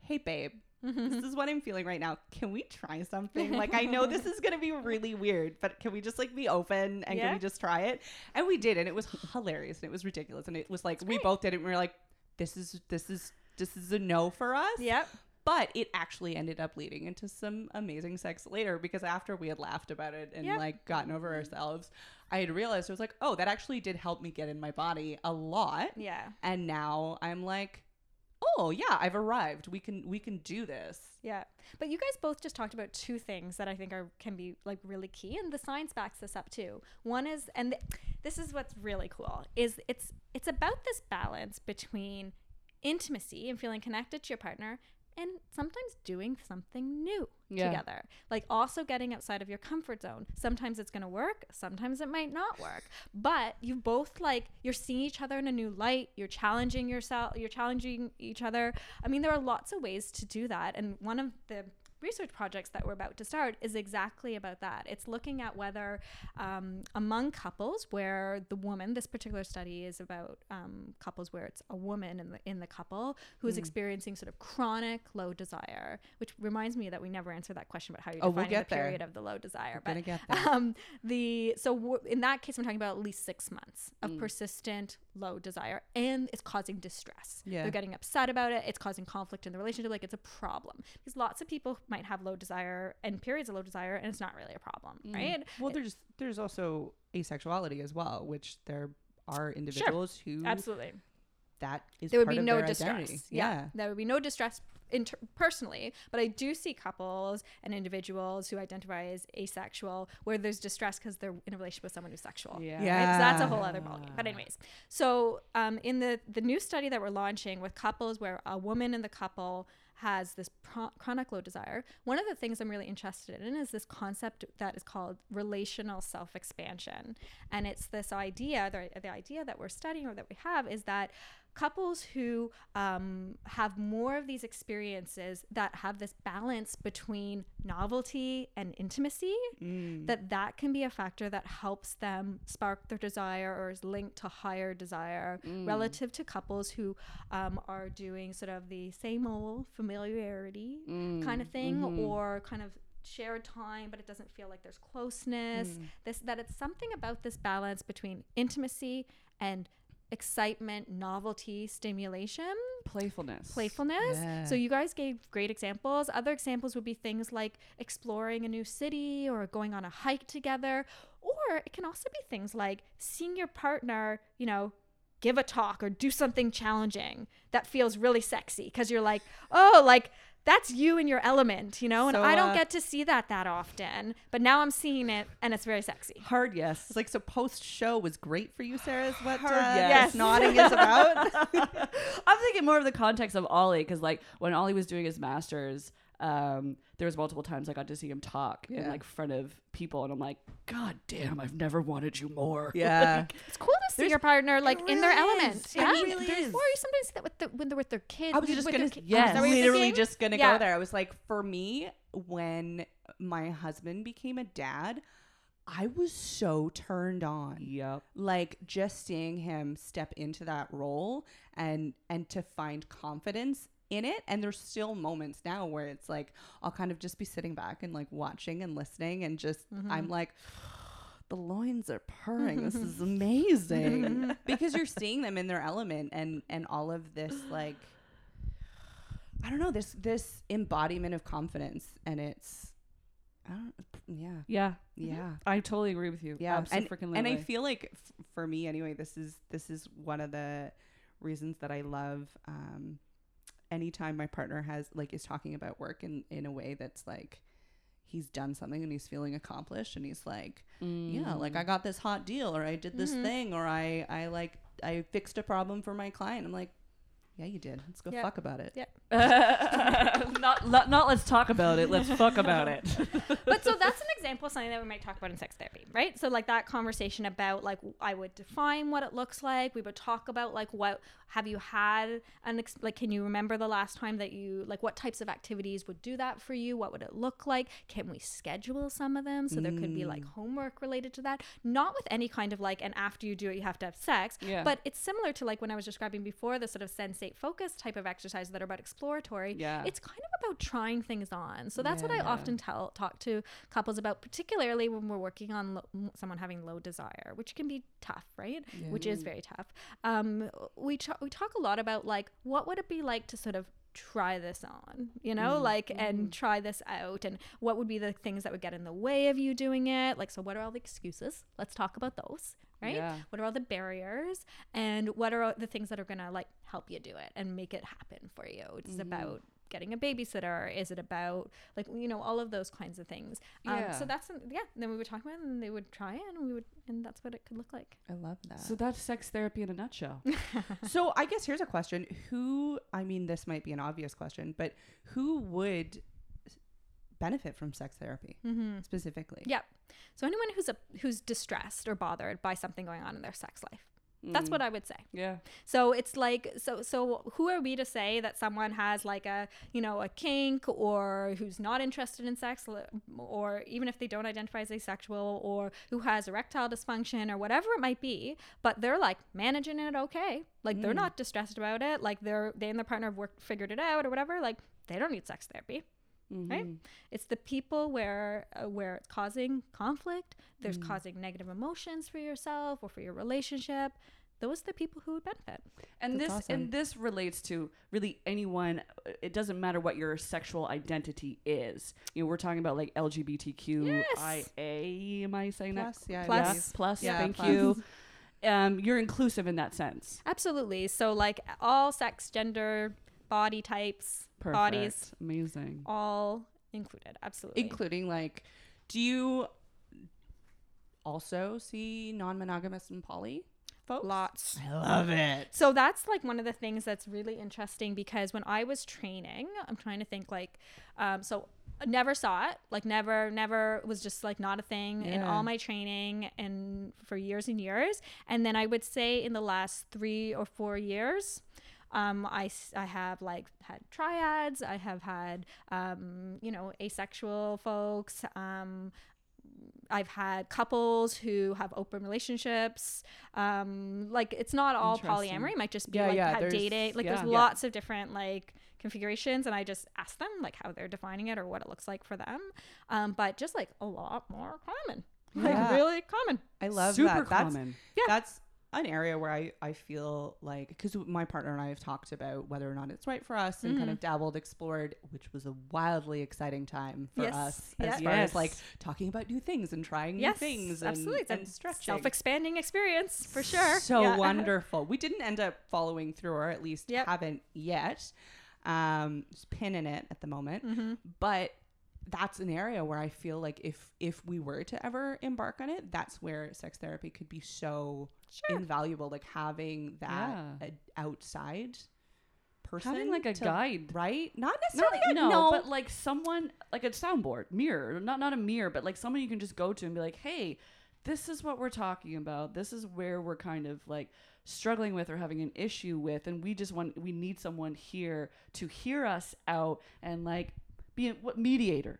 hey babe this mm-hmm. is what I'm feeling right now. Can we try something? [laughs] Like, I know this is going to be really weird, but can we just like be open and Yeah. can we just try it? And we did, and it was hilarious and it was ridiculous. And it was like, we both did it and we were like, this is, this is, this is a no for us. Yep. but it actually ended up leading into some amazing sex later because after we had laughed about it and Yeah. like gotten over mm-hmm. ourselves, I had realized I was like, oh, that actually did help me get in my body a lot. Yeah. And now I'm like, oh yeah, I've arrived. We can we can do this. Yeah. But you guys both just talked about two things that I think are can be like really key and the science backs this up too. One is and th- this is what's really cool is it's it's about this balance between intimacy and feeling connected to your partner and sometimes doing something new Yeah. together. Like also getting outside of your comfort zone. Sometimes it's going to work, sometimes it might not work. But you both like you're seeing each other in a new light, you're challenging yourself, you're challenging each other. I mean there are lots of ways to do that and one of the research projects that we're about to start is exactly about that. It's looking at whether um, among couples where the woman, this particular study is about um, couples where it's a woman in the in the couple who is experiencing sort of chronic low desire, which reminds me that we never answered that question about how you're Oh, we'll get the there. period of the low desire. We're gonna But get there. um, the so w- in that case, I'm talking about at least six months Mm. of persistent low desire, and it's causing distress. Yeah. They're getting upset about it. It's causing conflict in the relationship. Like it's a problem because lots of people might have low desire and periods of low desire, and it's not really a problem, Mm. right? Well, there's there's also asexuality as well, which there are individuals who Absolutely. that is There would part be of no distress. identity. Yeah. There would be no distress inter- personally, but I do see couples and individuals who identify as asexual where there's distress because they're in a relationship with someone who's sexual. Yeah. Right? So that's a whole other ballgame. But anyways, so um, in the the new study that we're launching with couples where a woman in the couple has this chronic low desire, one of the things I'm really interested in is this concept that is called relational self-expansion, and it's this idea, the, the idea that we're studying or that we have is that couples who um, have more of these experiences that have this balance between novelty and intimacy Mm. that that can be a factor that helps them spark their desire or is linked to higher desire relative to couples who um, are doing sort of the same old familiarity kind of thing or kind of shared time but it doesn't feel like there's closeness. This that it's something about this balance between intimacy and excitement novelty stimulation Playfulness. playfulness. Yeah. So you guys gave great examples. Other examples would be things like exploring a new city or going on a hike together. Or it can also be things like seeing your partner, you know, give a talk or do something challenging that feels really sexy because you're like, oh, like that's you in your element, you know? And So, I don't uh, get to see that that often, but now I'm seeing it and it's very sexy. Hard yes. It's like so post show was great for you, Sarah. Is what uh, Hard yes. nodding is about? [laughs] [laughs] I'm thinking more of the context of Ollie because, like, when Ollie was doing his masters, um, there was multiple times I got to see him talk in like front of people, and I'm like, God damn, I've never wanted you more. [laughs] yeah. It's cool to see your partner like in their is. element. It Yeah, really There's- is. Or you sometimes see that with the, when they're with their kids. I was just gonna, ki- yes. Is that literally just gonna Yeah. go there. I was like, for me, when my husband became a dad, I was so turned on. Yep. Like just seeing him step into that role and and to find confidence in it. And there's still moments now where it's like I'll kind of just be sitting back and like watching and listening and just I'm like [sighs] the loins are purring. This is [laughs] amazing. [laughs] because you're seeing them in their element and and all of this like I don't know, this this embodiment of confidence and it's I don't yeah. Yeah. Yeah. I totally agree with you. Yeah, and, and I feel like f- for me anyway, this is this is one of the reasons that I love um, anytime my partner has like is talking about work in in a way that's like he's done something and he's feeling accomplished and he's like yeah like I mm. got this hot deal or I did this mm-hmm. thing or I I like I fixed a problem for my client. I'm like yeah, you did. Let's go Yeah. fuck about it. Yeah. [laughs] not, not not let's talk about it. Let's fuck about it. [laughs] but so that's an example of something that we might talk about in sex therapy, right? So like that conversation about like I would define what it looks like. We would talk about like what have you had an ex- like can you remember the last time that you like what types of activities would do that for you? What would it look like? Can we schedule some of them so there could be like mm. homework related to that? Not with any kind of like and after you do it you have to have sex, Yeah. but it's similar to like when I was describing before the sort of sensate focus type of exercises that are about exploratory. Yeah. It's kind of about trying things on. So that's what I Yeah. often tell talk to couples about, particularly when we're working on lo- someone having low desire, which can be tough, right? Which is very tough. Um, we ch- we talk a lot about like what would it be like to sort of try this on you know Mm. like and try this out and what would be the things that would get in the way of you doing it like so what are all the excuses let's talk about those right Yeah. what are all the barriers and what are the things that are going to like help you do it and make it happen for you it's Mm-hmm. about getting a babysitter is it about like you know all of those kinds of things um, Yeah. so that's yeah then we would talk about it and they would try it and we would and that's what it could look like I love that. So that's sex therapy in a nutshell. [laughs] so I guess here's a question: Who? I mean, this might be an obvious question, but who would s- benefit from sex therapy mm-hmm. specifically? Yep. So anyone who's a, who's distressed or bothered by something going on in their sex life. That's Mm. what I would say. Yeah. So it's like so so who are we to say that someone has like a you know a kink or who's not interested in sex or even if they don't identify as asexual or who has erectile dysfunction or whatever it might be, but they're like managing it okay. Like they're not distressed about it. Like they're they and their partner have worked figured it out or whatever. Like they don't need sex therapy right Mhm. it's the people where uh, where it's causing conflict there's causing negative emotions for yourself or for your relationship those are the people who would benefit And That's this awesome. and this relates to really anyone. uh, It doesn't matter what your sexual identity is. You know, we're talking about like LGBTQIA. Am I saying Plus, that? yeah, Plus. believe. Yes, plus. Yeah, thank plus. you. Um, you're inclusive in that sense. absolutely so like all sex gender body types Perfect. bodies Amazing. all included absolutely including like, do you also see non-monogamous and poly folks? lots I love it. So that's like one of the things that's really interesting because when I was training, I'm trying to think like, um, so never saw it, like never, never was just like not a thing in all my training and for years and years. And then I would say in the last three or four years, um, I, s- I have like had triads, I have had, um, you know, asexual folks, um, I've had couples who have open relationships. Um, like it's not all polyamory. It might just be Yeah, like yeah, have dating. Like yeah. there's Yeah. lots of different like configurations, and I just ask them like how they're defining it or what it looks like for them. Um, but just like a lot more common, like Yeah. really common. I love Super that. That's common. Yeah. that's an area where I, I feel like because my partner and I have talked about whether or not it's right for us and kind Mhm. of dabbled, explored, which was a wildly exciting time for Yes. us Yeah. as far as like talking about new things and trying new Yes, things and, absolutely. It's a and stretching. Self-expanding experience for sure. So Yeah. [laughs] wonderful. We didn't end up following through, or at least Yep. haven't yet. Um, just pinning it at the moment, Mhm. but that's an area where I feel like if if we were to ever embark on it, that's where sex therapy could be so Sure. invaluable. Like having that Yeah. outside person, Having like a to- guide. right? Not Not, necessarily. a- no, no, but like someone like a soundboard, mirror, not not a mirror, but like someone you can just go to and be like, "Hey, this is what we're talking about. This is where we're kind of like struggling with or having an issue with, and we just want we need someone here to hear us out and like be a what mediator."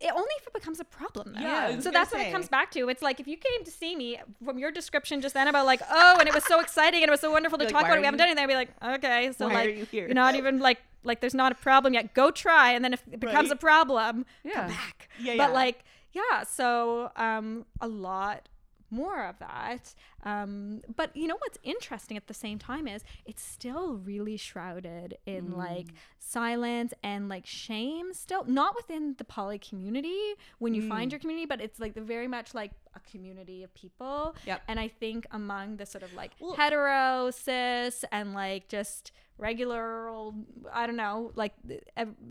it only if it becomes a problem though. Yeah, so gonna that's what it comes back to it's like if you came to see me from your description just then about like oh and it was so exciting and it was so wonderful to Like, talk about it we haven't done anything i'd be like okay so Why like are you here? are not even like like there's not a problem yet go try and then if it becomes Right. a problem Yeah. come back Yeah, but like yeah so um a lot more of that. Um but you know what's interesting at the same time is it's still really shrouded in like silence and like shame still not within the poly community when you find your community but it's like the very much like a community of people. Yep. and i think among the sort of like Well- hetero cis and like just regular old i don't know like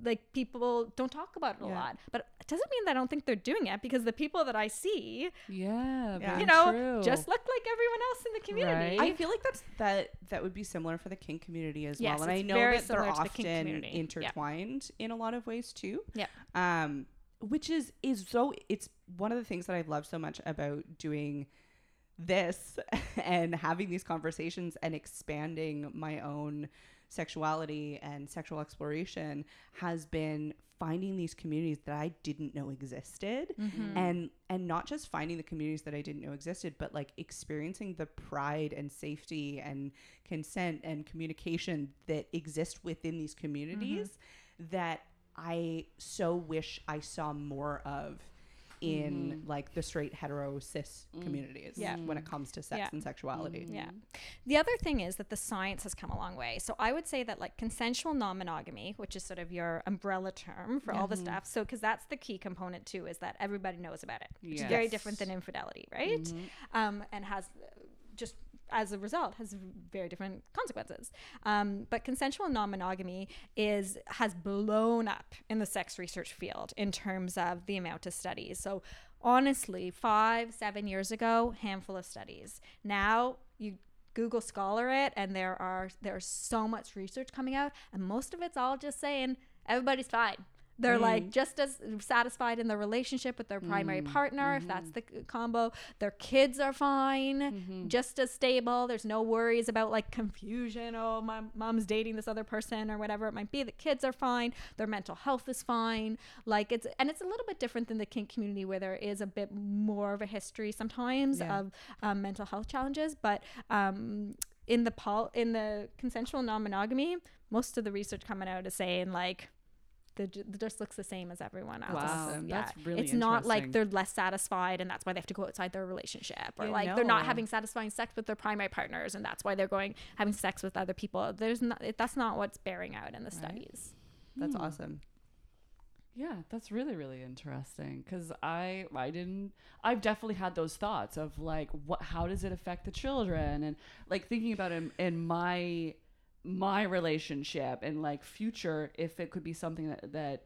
like people don't talk about it a Yeah. lot but it doesn't mean that i don't think they're doing it because the people that i see Yeah, Yeah. you know true. just look like everyone else in the community Right. I feel like that's that that would be similar for the kink community as Yes, well, and I know very that they're similar to the kink often. Yep. intertwined in a lot of ways too. Yep. Um, which is is so it's one of the things that I love so much about doing this [laughs] and having these conversations and expanding my own sexuality and sexual exploration has been finding these communities that I didn't know existed. Mm-hmm. and and not just finding the communities that I didn't know existed but like experiencing the pride and safety and consent and communication that exist within these communities that I so wish I saw more of in like the straight hetero cis communities Yeah. when it comes to sex Yeah. and sexuality. Yeah. The other thing is that the science has come a long way. So I would say that like consensual non-monogamy, which is sort of your umbrella term for all the stuff. So because that's the key component too, is that everybody knows about it, which is very different than infidelity, right? Um, and has uh, just as a result has very different consequences. Um, but consensual non-monogamy is has blown up in the sex research field in terms of the amount of studies. So honestly, five, seven years ago, handful of studies. Now you Google Scholar it, and there are there's so much research coming out, and most of it's all just saying everybody's fine. They're like just as satisfied in their relationship with their primary partner, if that's the combo. Their kids are fine, just as stable. There's no worries about like confusion. Oh, my mom's dating this other person or whatever it might be. The kids are fine. Their mental health is fine. Like it's and it's a little bit different than the kink community where there is a bit more of a history sometimes Yeah. of um, mental health challenges. But um, in the pol- in the consensual non-monogamy, most of the research coming out is saying like the it just looks the same as everyone else. Wow, Yeah. that's really It's not like they're less satisfied and that's why they have to go outside their relationship, or Yeah, like they're not having satisfying sex with their primary partners and that's why they're going having sex with other people. There's not that's not what's bearing out in the studies. That's Hmm. awesome. Yeah, that's really really interesting because I I didn't I've definitely had those thoughts of like what how does it affect the children and like thinking about in, in my my relationship and like future if it could be something that that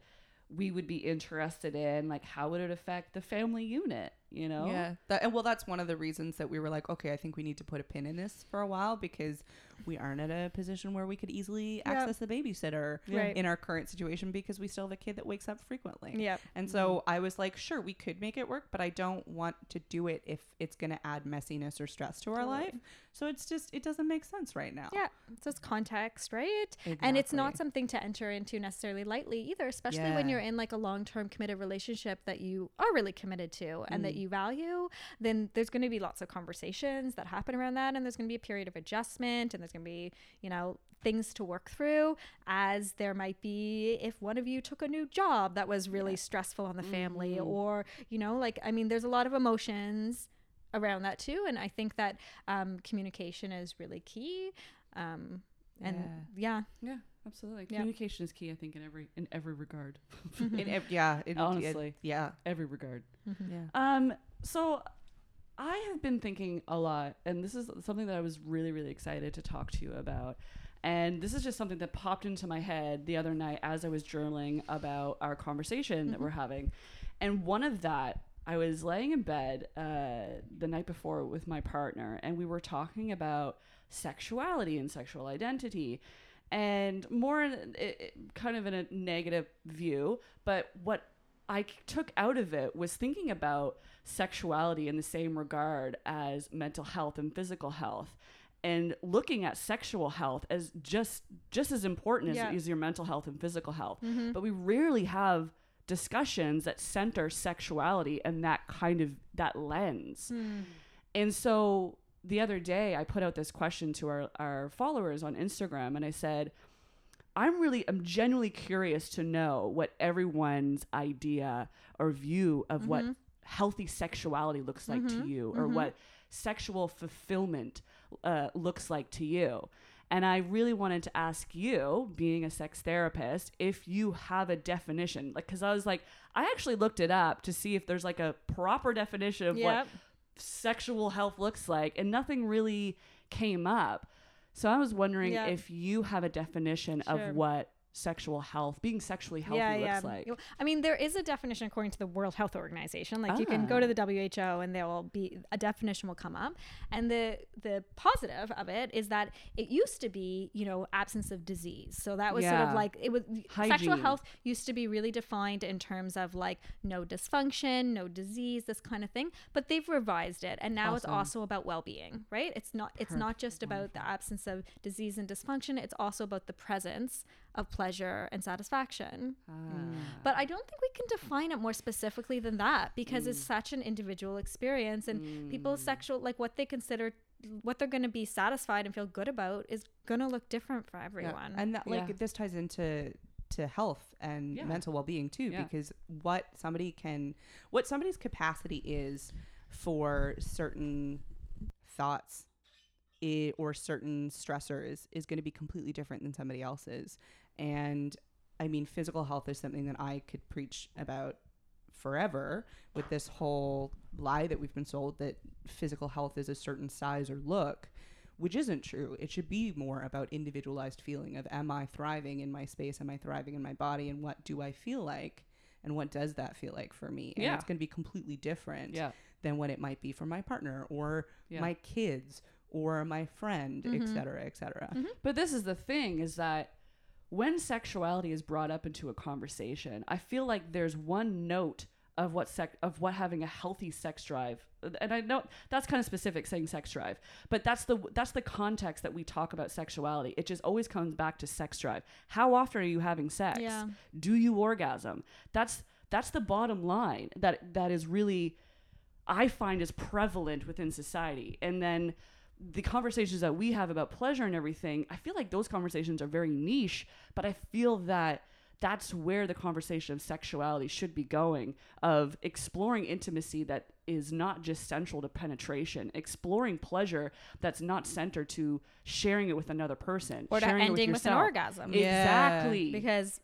we would be interested in like how would it affect the family unit you know Yeah. That, and well, that's one of the reasons that we were like, okay, I think we need to put a pin in this for a while because we aren't at a position where we could easily access the babysitter Right. in our current situation because we still have a kid that wakes up frequently. Yep. And so I was like, sure, we could make it work, but I don't want to do it if it's going to add messiness or stress to our Totally. life. So it's just, it doesn't make sense right now. Yeah, It's just context, right? And it's not something to enter into necessarily lightly either, especially when you're in like a long-term committed relationship that you are really committed to and Mm. that you value. Then there's going to be lots of conversations that happen around that, and there's going to be a period of adjustment, and there's going to be, you know, things to work through. As there might be if one of you took a new job that was really stressful on the family, Mm-hmm. or you know, like I mean, there's a lot of emotions around that too and i think that um, communication is really key um, and yeah, yeah absolutely Yeah. communication is key i think in every in every regard In ev- yeah. in- Honestly. yeah. every regard Yeah. Um, so I have been thinking a lot, and this is something that I was really, really excited to talk to you about. And this is just something that popped into my head the other night as I was journaling about our conversation that we're having. And one of that, I was laying in bed uh, the night before with my partner, and we were talking about sexuality and sexual identity and more in- it, it- kind of in a negative view. But what I took out of it was thinking about sexuality in the same regard as mental health and physical health and looking at sexual health as just just as important as, Yeah. as your mental health and physical health. Mm-hmm. But we rarely have discussions that center sexuality and that kind of that lens. Hmm. And so the other day I put out this question to our, our followers on Instagram and I said, I'm really, I'm genuinely curious to know what everyone's idea or view of what mm-hmm. healthy sexuality looks like to mm-hmm. you or mm-hmm. what sexual fulfillment uh, looks like to you. And I really wanted to ask you, being a sex therapist, if you have a definition. Like, because I was like, I actually looked it up to see if there's like a proper definition of what sexual health looks like, and nothing really came up. So I was wondering Yeah. if you have a definition Sure. of what sexual health, being sexually healthy looks like. I mean, there is a definition according to the World Health Organization. Like you can go to Ah. the WHO and there will be a definition will come up. And the the positive of it is that it used to be, you know, absence of disease. So that was sort of like it was sexual health used to be really defined in terms of like no dysfunction, no disease, this kind of thing. But they've revised it and now it's also about well-being, right? It's not it's not just about the absence of disease and dysfunction, it's also about the presence of pleasure and satisfaction. Ah. But I don't think we can define it more specifically than that because it's mm. such an individual experience and people's mm. sexual like what they consider what they're going to be satisfied and feel good about is going to look different for Yeah. everyone. And that, like, Yeah. this ties into to health and Yeah. mental well-being too Yeah. because what somebody can what somebody's capacity is for certain thoughts i- or certain stressors is going to be completely different than somebody else's and i mean physical health is something that i could preach about forever with this whole lie that we've been sold that physical health is a certain size or look which isn't true. It should be more about individualized feeling of am I thriving in my space? Am I thriving in my body? And what do I feel like? And what does that feel like for me? And Yeah. it's going to be completely different Yeah. than what it might be for my partner or Yeah. my kids or my friend, et mm-hmm. cetera, et cetera. Mm-hmm. But this is the thing is that when sexuality is brought up into a conversation, I feel like there's one note of what sex of what having a healthy sex drive and I know that's kind of specific saying sex drive, but that's the that's the context that we talk about sexuality. It just always comes back to sex drive. How often are you having sex? Yeah. Do you orgasm? That's that's the bottom line that that is really I find is prevalent within society. And then the conversations that we have about pleasure and everything, I feel like those conversations are very niche, but I feel that that's where the conversation of sexuality should be going of exploring intimacy that is not just central to penetration, exploring pleasure that's not centered to sharing it with another person or to sharing it ending with, an yourself. orgasm. Yeah. Exactly. Because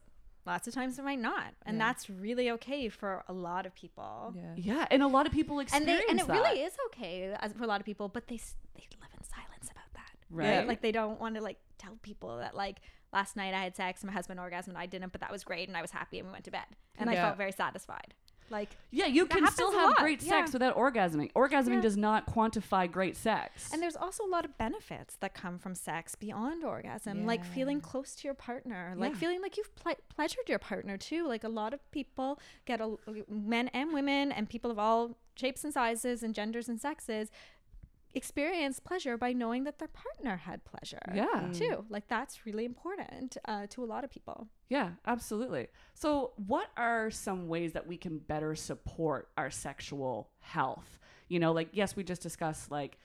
lots of times it might not. And Yeah. that's really okay for a lot of people. Yeah. Yeah, and a lot of people And experience they and it that. really is okay as for a lot of people, but they they live in silence about that. Right. Like they don't want to like tell people that like last night I had sex, and my husband orgasmed, I didn't, but that was great and I was happy and we went to bed. And I felt very satisfied. Like Yeah, you can still have great sex yeah. without orgasming. Orgasming Yeah. does not quantify great sex. And there's also a lot of benefits that come from sex beyond orgasm, like feeling close to your partner, like Yeah. feeling like you've ple- pleasured your partner too. Like a lot of people get a, men and women and people of all shapes and sizes and genders and sexes experience pleasure by knowing that their partner had pleasure. Yeah. Too. Like that's really important uh, to a lot of people. yeah, absolutely. So, what are some ways that we can better support our sexual health? You know, like yes, we just discussed like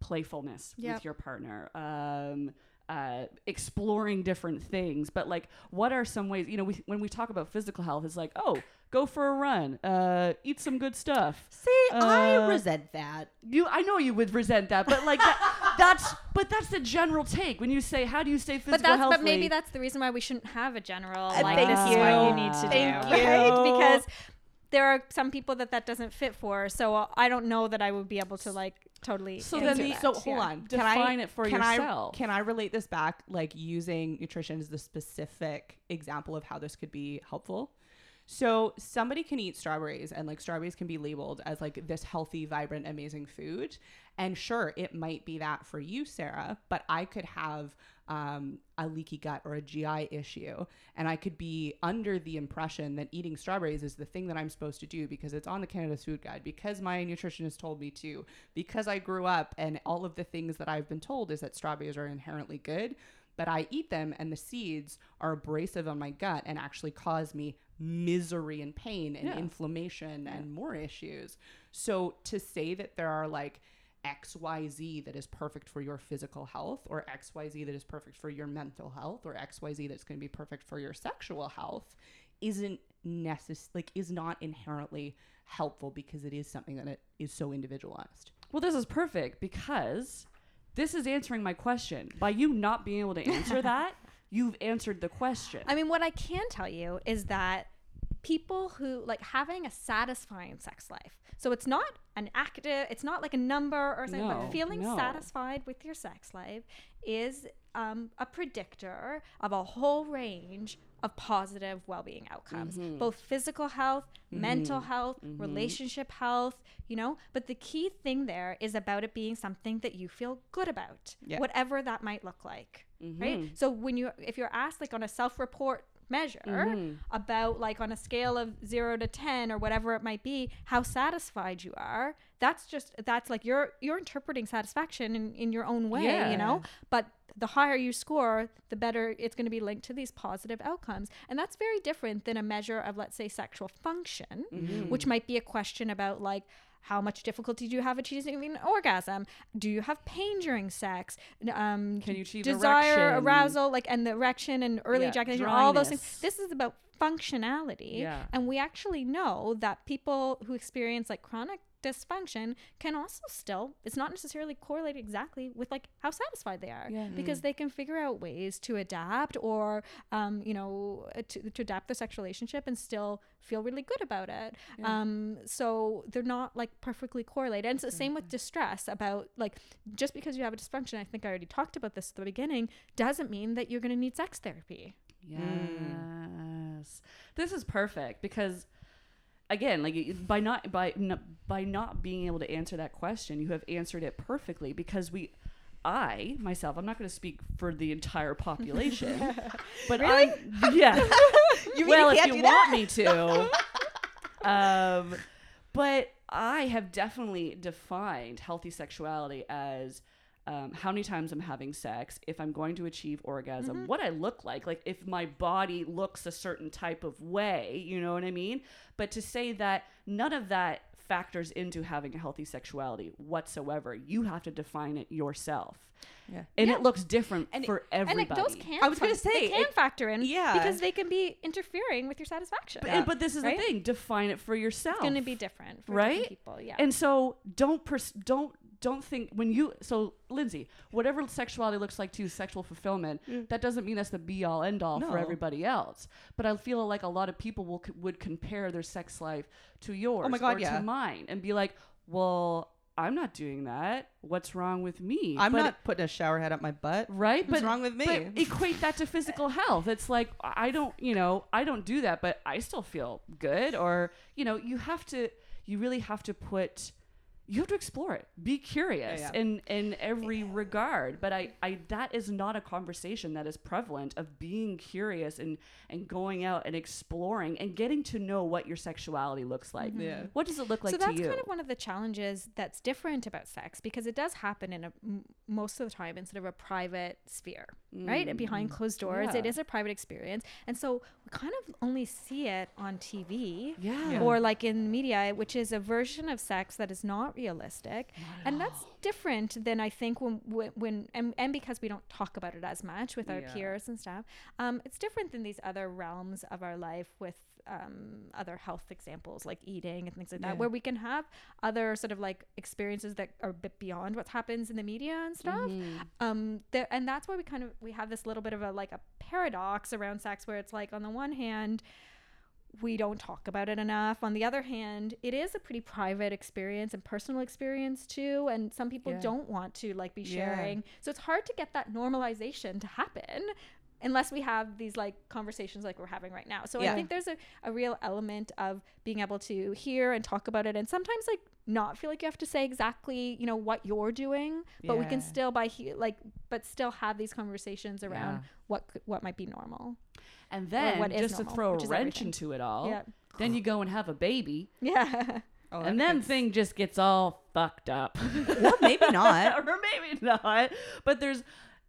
playfulness Yep. with your partner. Um uh, exploring different things, but like, what are some ways? You know, we, when we talk about physical health, it's like, oh, go for a run, uh, eat some good stuff. See, Uh, I resent that. You, I know you would resent that, but like that, [laughs] that's, but that's the general take when you say, how do you stay physical But that's healthy? but maybe that's the reason why we shouldn't have a general like thank this is what you. you need to Thank do, you. right? Because there are some people that that doesn't fit for. So I don't know that I would be able to like totally. So then the- that. So hold Yeah. on. Define it for can yourself. I, can I relate this back, like using nutrition as the specific example of how this could be helpful? So somebody can eat strawberries and like strawberries can be labeled as like this healthy, vibrant, amazing food. And sure, it might be that for you, Sarah, but I could have um, a leaky gut or a GI issue. And I could be under the impression that eating strawberries is the thing that I'm supposed to do because it's on the Canada's Food Guide, because my nutritionist told me to, because I grew up and all of the things that I've been told is that strawberries are inherently good. But I eat them and the seeds are abrasive on my gut and actually cause me misery and pain and Yeah. inflammation and more issues. So to say that there are like XYZ that is perfect for your physical health or XYZ that is perfect for your mental health or XYZ that's going to be perfect for your sexual health isn't necess- like is not inherently helpful because it is something that it is so individualized. Well, this is perfect because this is answering my question. By you not being able to answer [laughs] that, you've answered the question. I mean, what I can tell you is that people who like having a satisfying sex life. So it's not an active, it's not like a number or something, No, but feeling no. satisfied with your sex life is um, a predictor of a whole range of positive well-being outcomes Mm-hmm. both physical health mental health relationship health you know but the key thing there is about it being something that you feel good about Yeah. whatever that might look like Mm-hmm. right so when you if you're asked like on a self-report measure Mm-hmm. about like on a scale of 0 to 10 or whatever it might be how satisfied you are that's just that's like you're you're interpreting satisfaction in, in your own way Yeah. you know but the higher you score the better it's going to be linked to these positive outcomes and that's very different than a measure of let's say sexual function Mm-hmm. which might be a question about like how much difficulty do you have achieving an orgasm? Do you have pain during sex? Um, Can you achieve desire, erection? arousal, like and the erection and early Yeah, ejaculation, all those things. This is about functionality, Yeah. and we actually know that people who experience like chronic dysfunction can also still it's not necessarily correlated exactly with like how satisfied they are. Yeah. because they can figure out ways to adapt or um, you know uh, to, to adapt their sexual relationship and still feel really good about it. Um, so they're not like perfectly correlated. And it's the same with distress about like just because you have a dysfunction i think i already talked about this at the beginning doesn't mean that you're going to need sex therapy. Yes. This is perfect because again, like by not by n- by not being able to answer that question, you have answered it perfectly because we I myself, I'm not going to speak for the entire population, [laughs] but I yeah. [laughs] You really well, if you want me to. [laughs] um, but I have definitely defined healthy sexuality as um, how many times I'm having sex, if I'm going to achieve orgasm, what I look like, like if my body looks a certain type of way, you know what I mean? But to say that none of that factors into having a healthy sexuality whatsoever, you have to define it yourself. Yeah. And Yeah. it looks different And it- for and everybody. it, those can I was gonna say, they can it- factor in yeah. because they can be interfering with your satisfaction But, and- but this is Right? the thing: define it for yourself. it's going to be different for Right? different people yeah And so don't pers- don't don't think when you so Lindsay, whatever sexuality looks like to you, sexual fulfillment, mm. that doesn't mean that's the be all end all No. for everybody else. But I feel like a lot of people will would compare their sex life to yours Oh my God, or yeah. to mine and be like, "Well, I'm not doing that. What's wrong with me?" I'm But- not putting a shower head up my butt. right What's but wrong with me? but equate that to physical health it's like i don't you know i don't do that but i still feel good or you know you have to you really have to put you have to explore it. Be curious Yeah, yeah. in in every regard. But I, I that is not a conversation that is prevalent of being curious and and going out and exploring and getting to know what your sexuality looks like. Mm-hmm. Yeah. what does it look like so to that's you? kind of one of the challenges that's different about sex because it does happen in a m- most of the time in sort of a private sphere right? And behind mm-hmm. closed doors it Yeah. is a private experience. And so we kind of only see it on tv yeah, Yeah. or like in media which is a version of sex that is not realistic and that's different than i think when when, when and, and because we don't talk about it as much with our Yeah. peers and stuff um, it's different than these other realms of our life with um, other health examples like eating and things like that Yeah. where we can have other sort of like experiences that are a bit beyond what happens in the media and stuff Mm-hmm. um there and that's why we kind of we have this little bit of a like a paradox around sex where it's like on the one hand we don't talk about it enough on the other hand it is a pretty private experience and personal experience too and some people Yeah. don't want to like be Yeah. sharing so it's hard to get that normalization to happen unless we have these like conversations like we're having right now so i think there's a, a real element of being able to hear and talk about it and sometimes like not feel like you have to say exactly you know what you're doing but we can still by he- like but still have these conversations around Yeah. what what might be normal and then just to throw a wrench everything. into it all yeah. then you go and have a baby. Yeah. [laughs] Oh, and then thing just gets all fucked up. [laughs] Well, maybe [laughs] not. or maybe not. But there's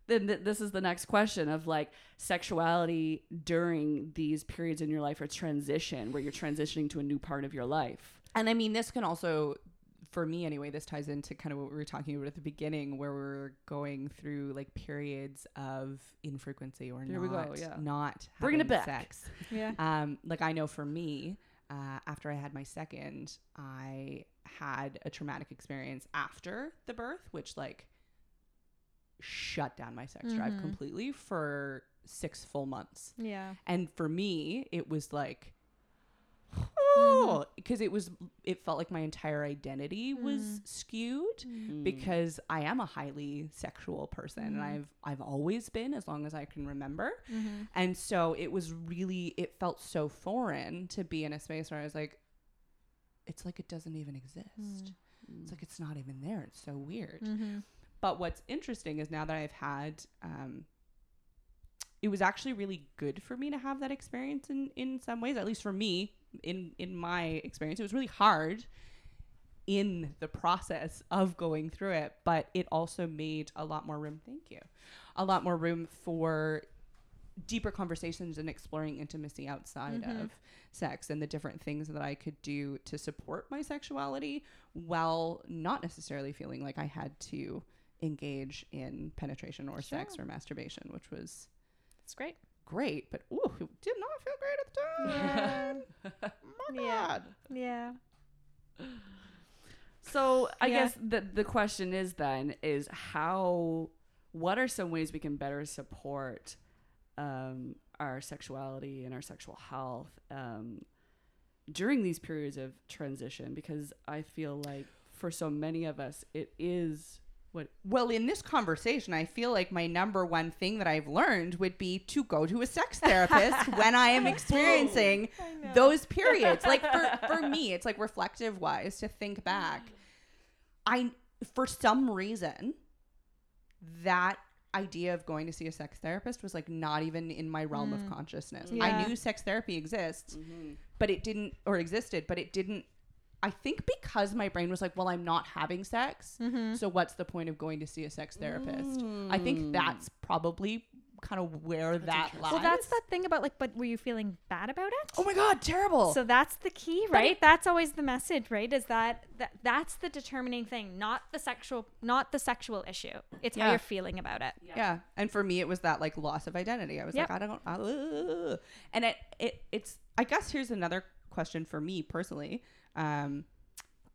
then th- this is the next question of like sexuality during these periods in your life or transition where you're transitioning to a new part of your life. And I mean, this can also, for me anyway, this ties into kind of what we were talking about at the beginning, where we're going through like periods of infrequency or There not, go, yeah. not Bringing it having back. sex. [laughs] yeah Um, like I know for me, uh, after I had my second, I had a traumatic experience after the birth, which like shut down my sex drive Mhm. completely for six full months. yeah And for me, it was like, Mm-hmm. because it was, it felt like my entire identity was Mm. skewed Mm. because I am a highly sexual person and Mhm. I've I've always been as long as I can remember. mm-hmm. And so it was really it felt so foreign to be in a space where I was like it's like it doesn't even exist. Mm. It's like it's not even there. It's so weird. Mm-hmm. But what's interesting is now that I've had um it was actually really good for me to have that experience in in some ways, at least for me in in my experience. It was really hard in the process of going through it, but it also made a lot more room, thank you. A lot more room for deeper conversations and exploring intimacy outside Mm-hmm. of sex and the different things that I could do to support my sexuality while not necessarily feeling like I had to engage in penetration or sex or masturbation, which was It's great. Great, but ooh, it did not feel great at the time. [laughs] My Yeah. God. Yeah. So I Yeah. guess the the question is then is how what are some ways we can better support um, our sexuality and our sexual health um, during these periods of transition because I feel like for so many of us it is what Well, in this conversation, I feel like my number one thing that I've learned would be to go to a sex [laughs] therapist when I am experiencing those periods. Like for, [laughs] for me, it's like reflective wise to think back. I, for some reason, that idea of going to see a sex therapist was like not even in my realm of consciousness. Yeah. I knew sex therapy exists, but it didn't, or existed, but it didn't. I think because my brain was like, well, I'm not having sex. So what's the point of going to see a sex therapist? I think that's probably kind of where that lies. Well, that's the thing about like, but were you feeling bad about it? Oh my god, terrible. So that's the key, right? that's always the message, right? Is that, that that's the determining thing, not the sexual, not the sexual issue. It's how you're feeling about it. yeah. And for me it was that like loss of identity. I was Yep. like I don't uh, and it, it it's I guess here's another question for me personally. Um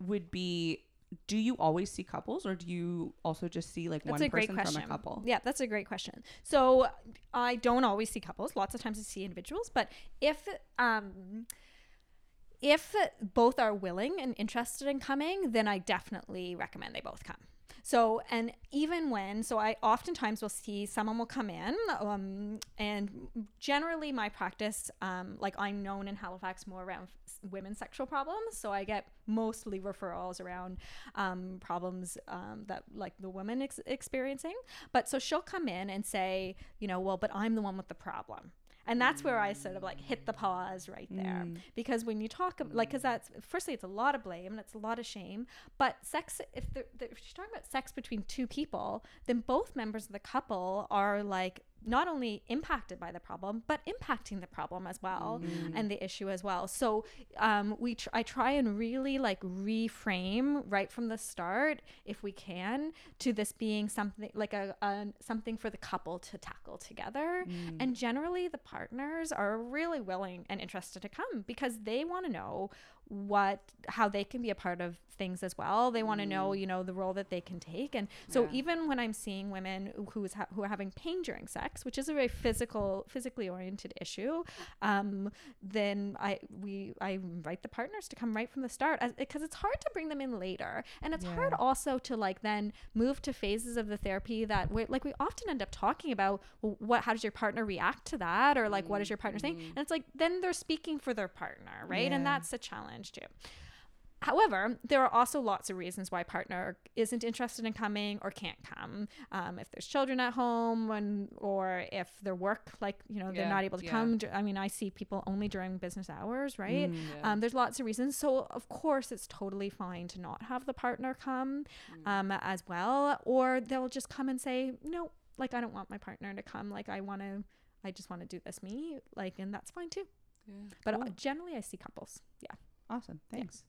would be do you always see couples or do you also just see like That's one person from a couple? Yeah, that's a great question. So I don't always see couples. Lots of times I see individuals, but if um if both are willing and interested in coming, then I definitely recommend they both come. So, and even when, so I oftentimes will see someone will come in, um, and generally my practice, um, like I'm known in Halifax more around women's sexual problems. So I get mostly referrals around um, problems um, that like the woman ex- experiencing. But so she'll come in and say, you know, well, but I'm the one with the problem. And that's where I sort of like hit the pause right there. Mm. Because when you talk, like, because that's, firstly, it's a lot of blame and it's a lot of shame. But sex, if, they're, they're- talking about sex between two people, then both members of the couple are like not only impacted by the problem, but impacting the problem as well and the issue as well. So um, we, tr- I try and really like reframe right from the start, if we can, to this being something like a, a something for the couple to tackle together. And generally, the partners are really willing and interested to come because they want to know what how they can be a part of things as well. They want to know you know the role that they can take. And so even when i'm seeing women who's ha- who are having pain during sex which is a very physical physically oriented issue um then i we i invite the partners to come right from the start because it's hard to bring them in later. And it's hard also to like then move to phases of the therapy that we like we often end up talking about well, what how does your partner react to that? or like what is your partner saying and it's like then they're speaking for their partner right? And that's a challenge too However, there are also lots of reasons why partner isn't interested in coming or can't come. Um, if there's children at home, when, or if their work, like you know, they're not able to yeah. come. I mean, I see people only during business hours, right? Mm, yeah. Um, there's lots of reasons. So of course, it's totally fine to not have the partner come Mm. um, as well, or they'll just come and say, no, like I don't want my partner to come. Like I want to, I just want to do this me. Like, and that's fine too. But uh, Cool. generally, I see couples. Yeah. Awesome. Thanks.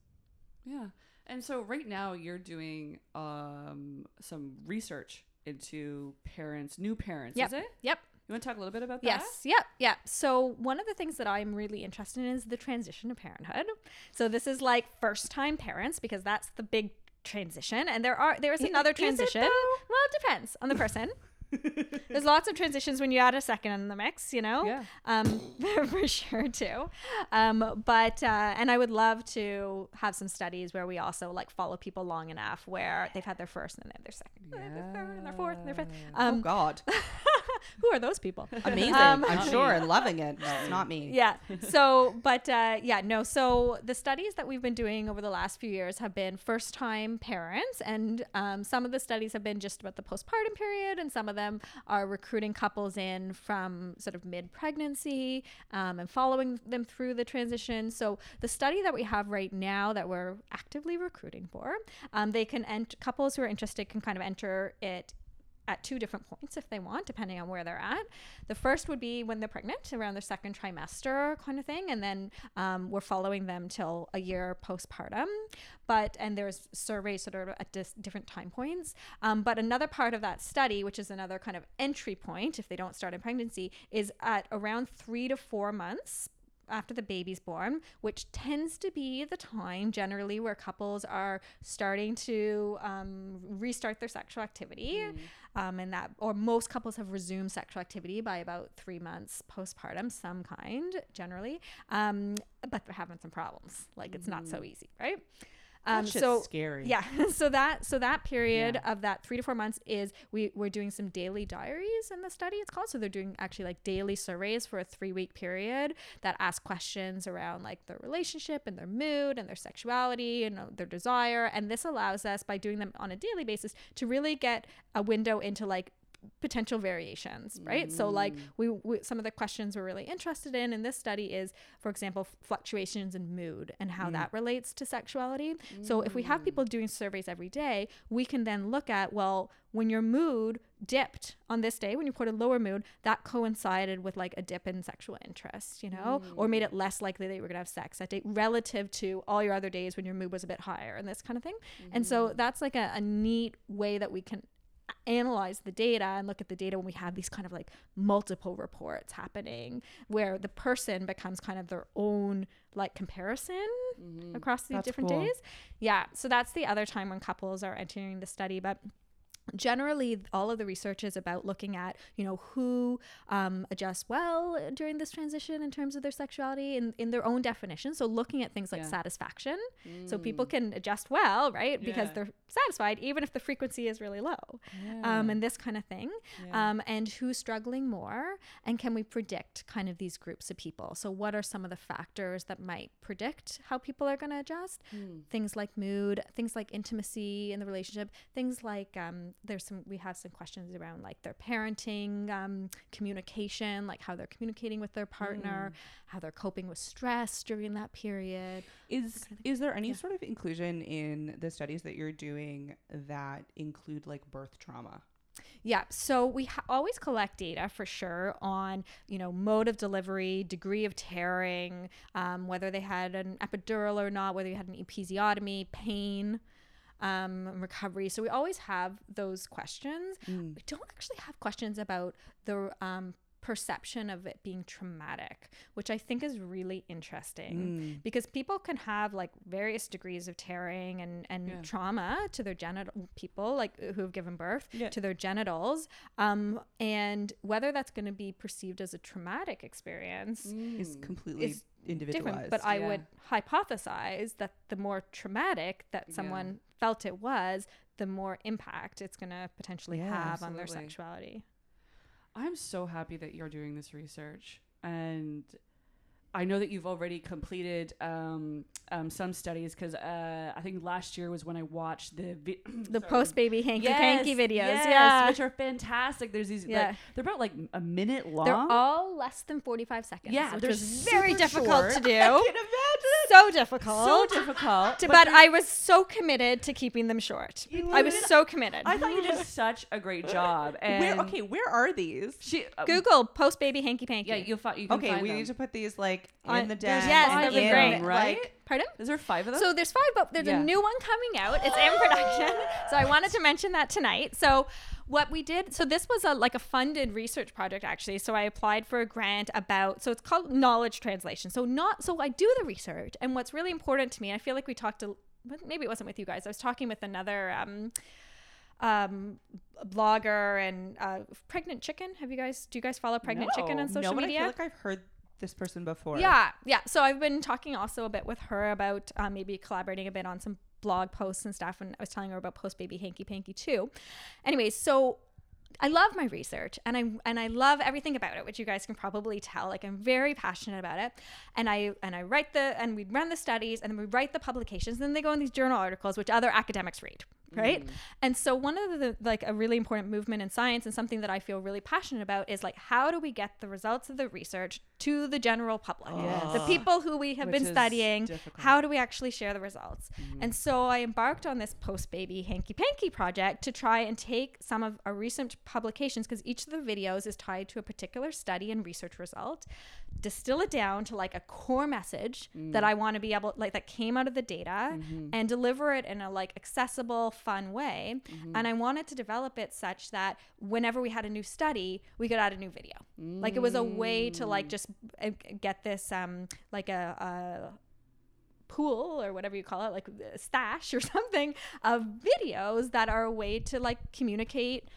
Yeah. And so right now you're doing um, some research into parents, new parents, Yep. is it? Yep. You want to talk a little bit about that? Yes. Yep. Yep. So one of the things that I'm really interested in is the transition to parenthood. So this is like first time parents because that's the big transition. And there are there is another is transition. well, it depends on the person. [laughs] There's lots of transitions when you add a second in the mix, you know. Yeah. Um, [laughs] for sure too. Um, but uh, and I would love to have some studies where we also like follow people long enough where they've had their first and then their second, yeah. and their third, and their fourth, and their fifth. oh Um, God. [laughs] [laughs] who are those people? [laughs] Amazing. Um, I'm sure and loving it. It's not me. [laughs] yeah so but uh, yeah no so the studies that we've been doing over the last few years have been first time parents and um, some of the studies have been just about the postpartum period and some of them are recruiting couples in from sort of mid pregnancy um, and following them through the transition so the study that we have right now that we're actively recruiting for um, they can ent- couples who are interested can kind of enter it at two different points if they want, depending on where they're at. The first would be when they're pregnant, around their second trimester kind of thing, and then um, we're following them till a year postpartum. But and there's surveys sort of at dis- different time points. Um, but another part of that study, which is another kind of entry point if they don't start in pregnancy, is at around three to four months after the baby's born, which tends to be the time generally where couples are starting to um, restart their sexual activity. Um, and that, or most couples have resumed sexual activity by about three months postpartum, some kind generally. Um, but they're having some problems. Like it's not so easy, right? Um, so scary. yeah, [laughs] so that so that period of that three to four months is we we're doing some daily diaries in the study. It's called so they're doing actually like daily surveys for a three week period that ask questions around like their relationship and their mood and their sexuality and uh, their desire. And this allows us by doing them on a daily basis to really get a window into like potential variations right? So like mm. we, we some of the questions we're really interested in in this study is for example fluctuations in mood and how mm. that relates to sexuality. So if we have people mm. doing surveys every day we can then look at well when your mood dipped on this day when you put a lower mood that coincided with like a dip in sexual interest you know or made it less likely that you were going to have sex that day relative to all your other days when your mood was a bit higher and this kind of thing. And so that's like a, a neat way that we can analyze the data and look at the data when we have these kind of like multiple reports happening where the person becomes kind of their own like comparison mm-hmm. across these That's different cool. days yeah so that's the other time when couples are entering the study but generally all of the research is about looking at you know who um, adjusts well during this transition in terms of their sexuality in, in their own definition so looking at things like Yeah. satisfaction so people can adjust well right because Yeah. they're satisfied even if the frequency is really low um, and this kind of thing Yeah. um, and who's struggling more and can we predict kind of these groups of people so what are some of the factors that might predict how people are going to adjust Hmm. things like mood things like intimacy in the relationship things like um, there's some we have some questions around like their parenting um, communication like how they're communicating with their partner Hmm. how they're coping with stress during that period Is is there any Yeah. sort of inclusion in the studies that you're doing that include like birth trauma? Yeah, so we ha- always collect data for sure on you know mode of delivery, degree of tearing, um, whether they had an epidural or not, whether you had an episiotomy, pain, um, recovery. So we always have those questions. We don't actually have questions about the um, perception of it being traumatic, which I think is really interesting because people can have like various degrees of tearing and, and Yeah. trauma to their genital people like who have given birth Yeah. to their genitals um, and whether that's going to be perceived as a traumatic experience Is completely Is individualized. different but i Yeah. would hypothesize that the more traumatic that Yeah. someone felt it was the more impact it's going to potentially Yeah, have on their sexuality I'm so happy that you're doing this research, and I know that you've already completed um, um, some studies because uh, I think last year was when I watched the vi- [clears throat] the post baby hanky Yes, panky videos yes, yeah which are fantastic. There's these Yeah. like they're about like a minute long. they're all less than 45 seconds Yeah, which they're is very difficult short. to [laughs] do I can imagine. [laughs] so difficult so difficult. To- but but I was so committed to keeping them short. I was so committed. I thought you did such a great job. [laughs] And Where okay, where are these? she uh, Google post baby hanky panky. Yeah, you'll find. You can Okay, find we them. need to put these like On- in the there's- den. yes, and that'd be great. right? Like, Pardon? Is there five of them? So there's five, but there's Yeah. a new one coming out. It's in production. [gasps] so I wanted to mention that tonight. So what we did, so this was a like a funded research project actually. So I applied for a grant about, so it's called knowledge translation. So not, so I do the research, and what's really important to me, I feel like we talked to, maybe it wasn't with you guys. I was talking with another. Um, um blogger and uh pregnant chicken have you guys do you guys follow pregnant chicken on no, social but media I feel like I've heard this person before. yeah, yeah. So I've been talking also a bit with her about uh, maybe collaborating a bit on some blog posts and stuff. And I was telling her about Post Baby Hanky Panky too. Anyways, so I love my research and I and I love everything about it, which you guys can probably tell. Like I'm very passionate about it, and I and I write the and we run the studies and then we write the publications. And then they go in these journal articles, which other academics read, right? Mm. And so one of the like a really important movement in science and something that i feel really passionate about is like how do we get the results of the research to the general public? Oh. The people who we have Which been studying difficult. how do we actually share the results? Mm-hmm. And so i embarked on this post baby hanky panky project to try and take some of our recent publications because each of the videos is tied to a particular study and research result distill it down to like a core message that I want to be able like that came out of the data and deliver it in a like accessible fun way. And I wanted to develop it such that whenever we had a new study we could add a new video. Like it was a way to like just uh, get this um like a, a pool or whatever you call it like a stash or [laughs] something of videos that are a way to like communicate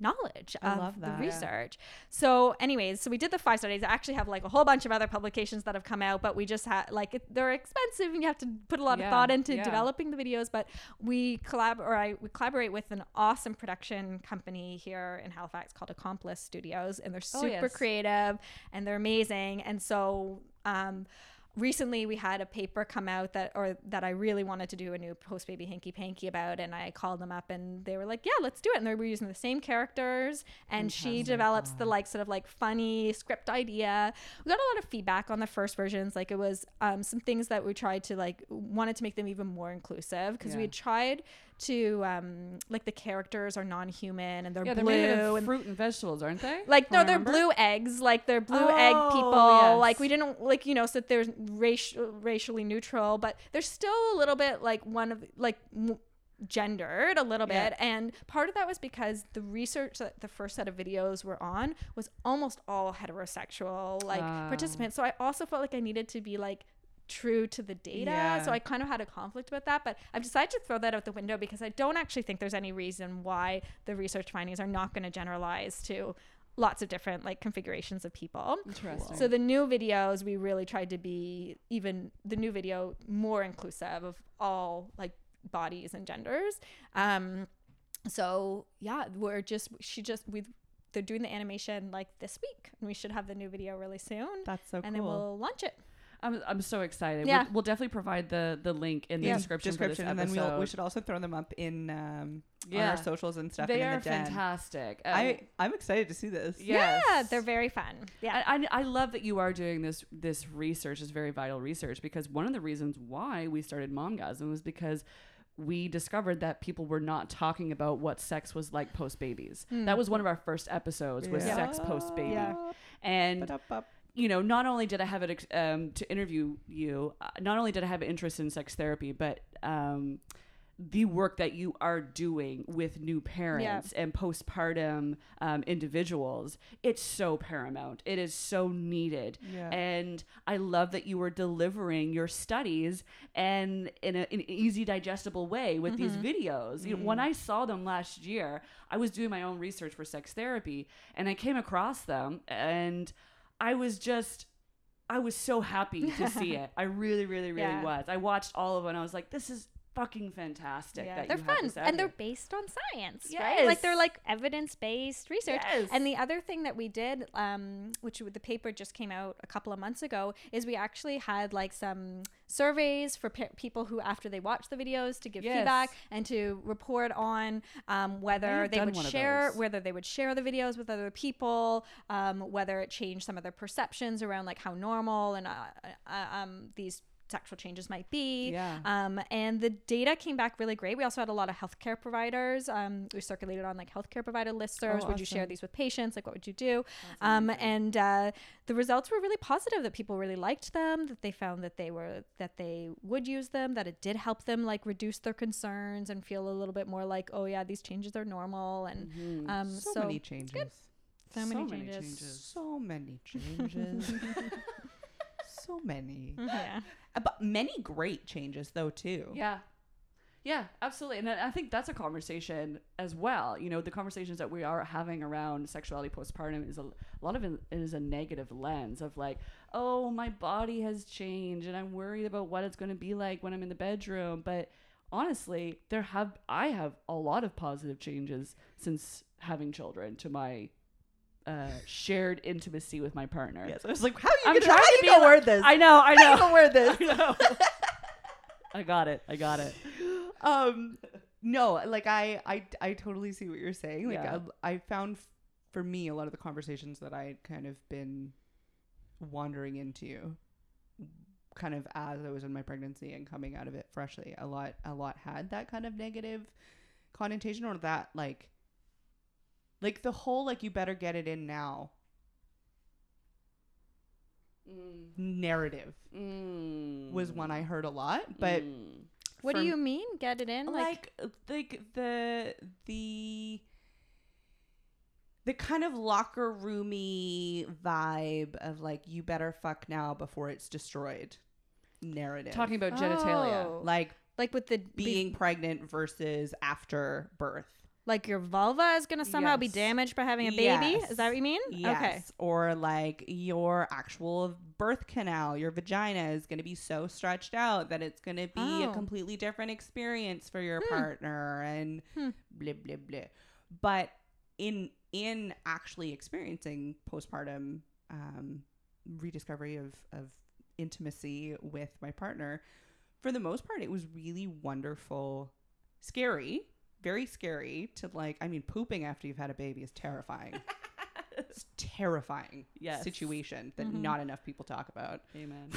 knowledge I of the research so anyways so we did the five studies i actually have like a whole bunch of other publications that have come out but we just had like it, they're expensive and you have to put a lot Yeah, of thought into yeah. developing the videos but we collab or i we collaborate with an awesome production company here in halifax called accomplice studios and they're Oh, super yes. creative and they're amazing and so um recently we had a paper come out that or that I really wanted to do a new post baby hanky panky about and I called them up and they were like yeah let's do it. And they were using the same characters and she develops the like sort of like funny script idea. We got a lot of feedback on the first versions. Like it was um, some things that we tried to like wanted to make them even more inclusive because Yeah. we had tried to um like the characters are non-human and they're Yeah, they're blue of and fruit and vegetables, aren't they? like no, they're blue eggs. Like they're blue Oh, egg people. yes. Like we didn't like you know so there's racial racially neutral, but they're still a little bit like one of like. m- gendered a little Yeah. bit and part of that was because the research that the first set of videos were on was almost all heterosexual like Ah. participants so i also felt like i needed to be like true to the data Yeah. so i kind of had a conflict with that but i've decided to throw that out the window because i don't actually think there's any reason why the research findings are not going to generalize to lots of different like configurations of people. Interesting. so the new videos we really tried to be even the new video more inclusive of all like bodies and genders. Um so yeah we're just she just we they're doing the animation like this week and we should have the new video really soon. That's so and then we'll launch it I'm, I'm so excited. Yeah. We'll, we'll definitely provide the, the link in the Yeah, description, description, for and this then we'll, we should also throw them up in um, on our socials and stuff. They and in are the den. fantastic. Um, I I'm excited to see this. Yes. yeah they're very fun yeah I, I, I love that you are doing this this research, this very vital research, because one of the reasons why we started Momgasm was because we discovered that people were not talking about what sex was like post babies. That was one of our first episodes was Yeah. sex post baby, Yeah. and Ba-da-ba. You know, not only did I have it um, to interview you, uh, not only did I have an interest in sex therapy, but um, the work that you are doing with new parents and postpartum um, individuals, it's so paramount. It is so needed. Yeah. And I love that you were delivering your studies and in, a, in an easy, digestible way with these videos. You know, when I saw them last year, I was doing my own research for sex therapy and I came across them and I was just. I was so happy to see [laughs] it. I really, really, really Yeah. was. I watched all of it and I was like, this is fucking fantastic. Yeah, they're fun and they're based on science, right? Like they're like evidence-based research. Yes. And the other thing that we did, um, which the paper just came out a couple of months ago, is we actually had like some surveys for pe- people who, after they watched the videos, to give Yes. feedback and to report on um, whether they would share, whether they would share the videos with other people, um, whether it changed some of their perceptions around like how normal and uh, uh, um, these sexual changes might be. Yeah. Um, and the data came back really great. We also had a lot of healthcare providers. Um, we circulated on like healthcare provider listservs. Oh, would you share these with patients? Like, what would you do? Um, and uh, the results were really positive. That people really liked them. That they found that they were that they would use them. That it did help them like reduce their concerns and feel a little bit more like, oh yeah, these changes are normal. And um, so, so, many changes. so many So many changes. changes. So many [laughs] changes. [laughs] so many. yeah. But many great changes though too. Yeah. Yeah, absolutely. And I I think that's a conversation as well. You know, the conversations that we are having around sexuality postpartum is a, a lot of it is a negative lens of like, oh, my body has changed and I'm worried about what it's going to be like when I'm in the bedroom. But honestly, there have I have a lot of positive changes since having children to my uh, shared intimacy with my partner. Yes. I was like, how are you I'm gonna, trying how to you be gonna like- word this? I know, I How you know. gonna word this? [laughs] I know. I got it. I got it. [laughs] um no, like I, I, I totally see what you're saying. Like Yeah. I, I found for me a lot of the conversations that I had kind of been wandering into, kind of as I was in my pregnancy and coming out of it freshly. A lot, a lot had that kind of negative connotation or that like, like the whole like you better get it in now mm. narrative mm. was one I heard a lot, but. Mm. What do you mean? Get it in? like like the the the kind of locker roomy vibe of like you better fuck now before it's destroyed narrative Talking about genitalia. Oh. like like with the be- being pregnant versus after birth like your vulva is gonna somehow be damaged by having a baby. Yes. Is that what you mean? yes Okay. or like your actual birth canal your vagina is going to be so stretched out that it's going to be a Oh. completely different experience for your partner and Hmm. blah blah blah but in in actually experiencing postpartum um, rediscovery of of intimacy with my partner for the most part it was really wonderful scary very scary to like i mean pooping after you've had a baby is terrifying [laughs] it's terrifying Yes. situation that mm-hmm. not enough people talk about Amen. [laughs]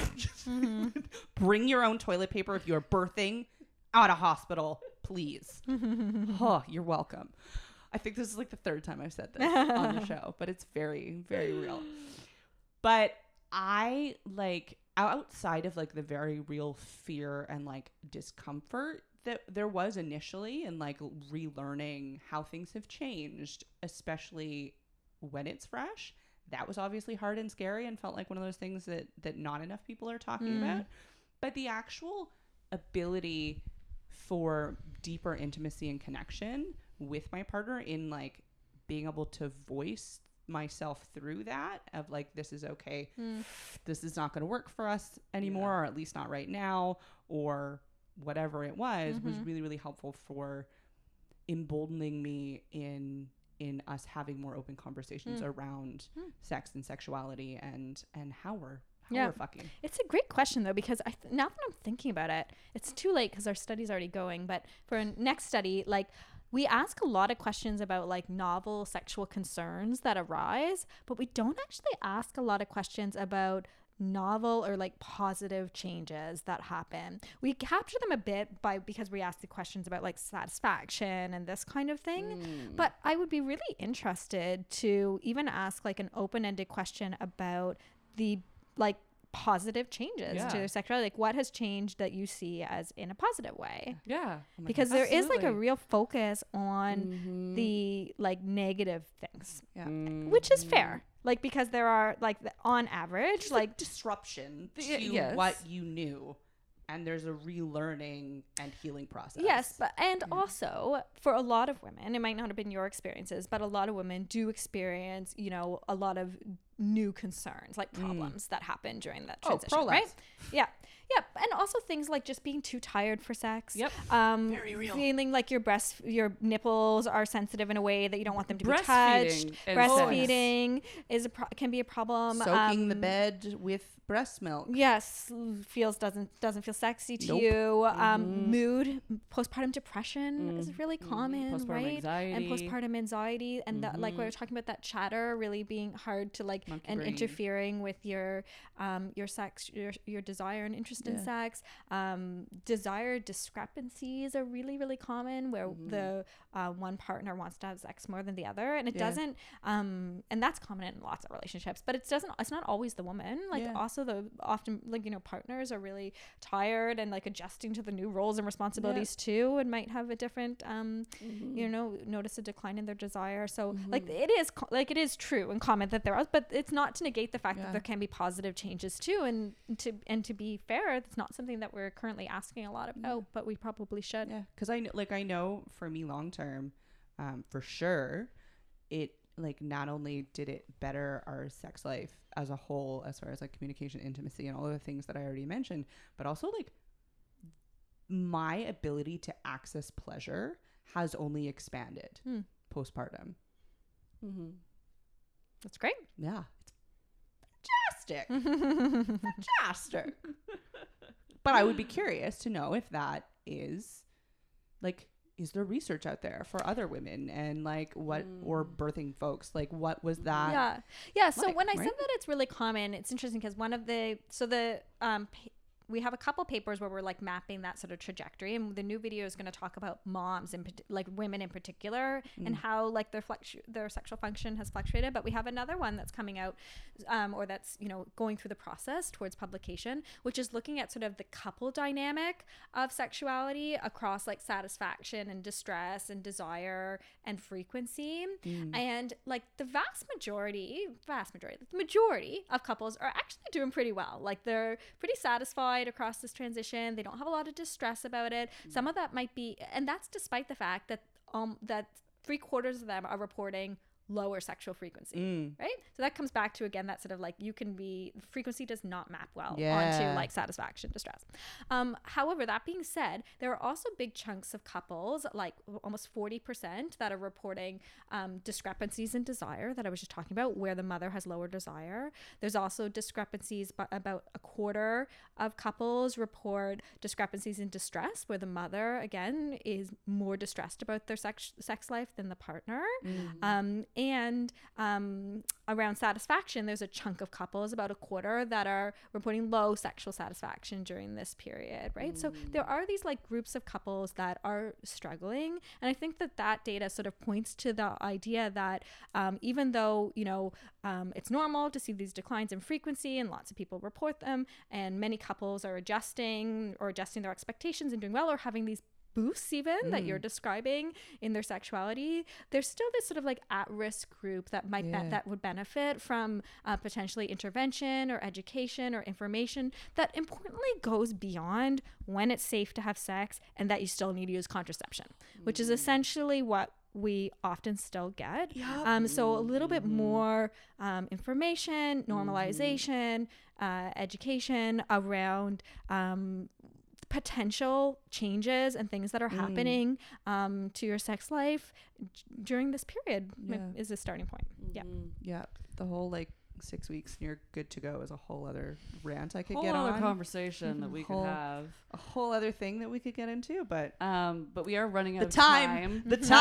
Mm-hmm. [laughs] bring your own toilet paper if you're birthing out of hospital, please. oh, you're welcome. I think this is like the third time I've said this on the show, but it's very, very real. But I like outside of like the very real fear and like discomfort that there was initially and like relearning how things have changed, especially when it's fresh. That was obviously hard and scary and felt like one of those things that that not enough people are talking mm. about. But the actual ability for deeper intimacy and connection with my partner in like being able to voice myself through that of like this is okay mm. this is not going to work for us anymore or at least not right now or whatever it was was mm-hmm. really really helpful for emboldening me in in us having more open conversations mm. around hmm. sex and sexuality and and how we're how Yeah. we're fucking It's a great question though because I th- now that I'm thinking about it, it's too late because our study's already going. But for a next study, like we ask a lot of questions about like novel sexual concerns that arise, but we don't actually ask a lot of questions about novel or like positive changes that happen. We capture them a bit by because we ask the questions about like satisfaction and this kind of thing. But I would be really interested to even ask like an open-ended question about the like positive changes Yeah. to their sexuality. Like what has changed that you see as in a positive way? Yeah. because there is like a real focus on the like negative things, yeah which is fair. Like because there are like the, on average, Just, like disruption to yes. what you knew and there's a relearning and healing process Yes, but and mm-hmm. also for a lot of women, it might not have been your experiences, but a lot of women do experience, you know, a lot of new concerns, like mm. problems that happen during that Oh, transition, right? prolapse. Yeah. Yeah, and also things like just being too tired for sex. Yep. Um, Very real. Feeling like your breast, your nipples are sensitive in a way that you don't want them to be touched. Breastfeeding Breastfeeding is a pro- can be a problem. soaking the Um, bed with breast milk Yes, feels doesn't doesn't feel sexy to Nope. you. Um, mood, postpartum depression is really common, Postpartum right? anxiety. And postpartum anxiety, and that, like we were talking about that chatter really being hard to like Monkey and brain. interfering with your um your sex, your your desire and interest in sex. Um, desire discrepancies are really really common where the uh, one partner wants to have sex more than the other, and it Yeah. doesn't. Um, and that's common in lots of relationships, but it doesn't. It's not always the woman. Like Yeah. also the often like you know partners are really tired and like adjusting to the new roles and responsibilities too, and might have a different um, you know, notice a decline in their desire. So like it is co- like it is true and common that there are, but it's not to negate the fact Yeah. that there can be positive changes too. And to and to be fair, it's not something that we're currently asking a lot about, but we probably should. yeah because i kn- like i know for me long term um for sure it like not only did it better our sex life as a whole as far as like communication intimacy and all of the things that i already mentioned but also like my ability to access pleasure has only expanded Hmm. postpartum. That's great. yeah. It's fantastic. [laughs] Fantastic. But i would be curious to know if that is like is there research out there for other women and like what or Mm. birthing folks? Like what was that? yeah yeah so like, when i right? said that it's really common it's interesting because one of the so the um we have a couple papers where we're like mapping that sort of trajectory and the new video is going to talk about moms and like women in particular and how like their fluctu- their sexual function has fluctuated but we have another one that's coming out um, or that's you know going through the process towards publication which is looking at sort of the couple dynamic of sexuality across like satisfaction and distress and desire and frequency. And like the vast majority vast majority the majority of couples are actually doing pretty well. Like they're pretty satisfied across this transition. They don't have a lot of distress about it. Some of that might be and that's despite the fact that um that three quarters of them are reporting lower sexual frequency Mm. right? So that comes back to again that sort of like you can be frequency does not map well Yeah. onto like satisfaction distress. Um, however that being said there are also big chunks of couples like almost 40% that are reporting um, discrepancies in desire that i was just talking about where the mother has lower desire. There's also discrepancies but about a quarter of couples report discrepancies in distress where the mother again is more distressed about their sex sex life than the partner. Um, and um, around satisfaction, there's a chunk of couples, about a quarter, that are reporting low sexual satisfaction during this period, right? So there are these like groups of couples that are struggling. And I think that that data sort of points to the idea that um, even though, you know, um, it's normal to see these declines in frequency and lots of people report them, and many couples are adjusting or adjusting their expectations and doing well or having these boosts even that you're describing in their sexuality there's still this sort of like at-risk group that might Yeah. be- that would benefit from uh, potentially intervention or education or information that importantly goes beyond when it's safe to have sex and that you still need to use contraception which is essentially what we often still get. Um, so a little bit more um, information normalization uh, education around um, potential changes and things that are happening um, to your sex life d- during this period Yeah. is a starting point. Yeah. Yeah. The whole like six weeks and you're good to go is a whole other rant I could Whole get other on. conversation that we Whole- could have. a whole other thing that we could get into, but Um, but we are running out the of time, time. the [laughs]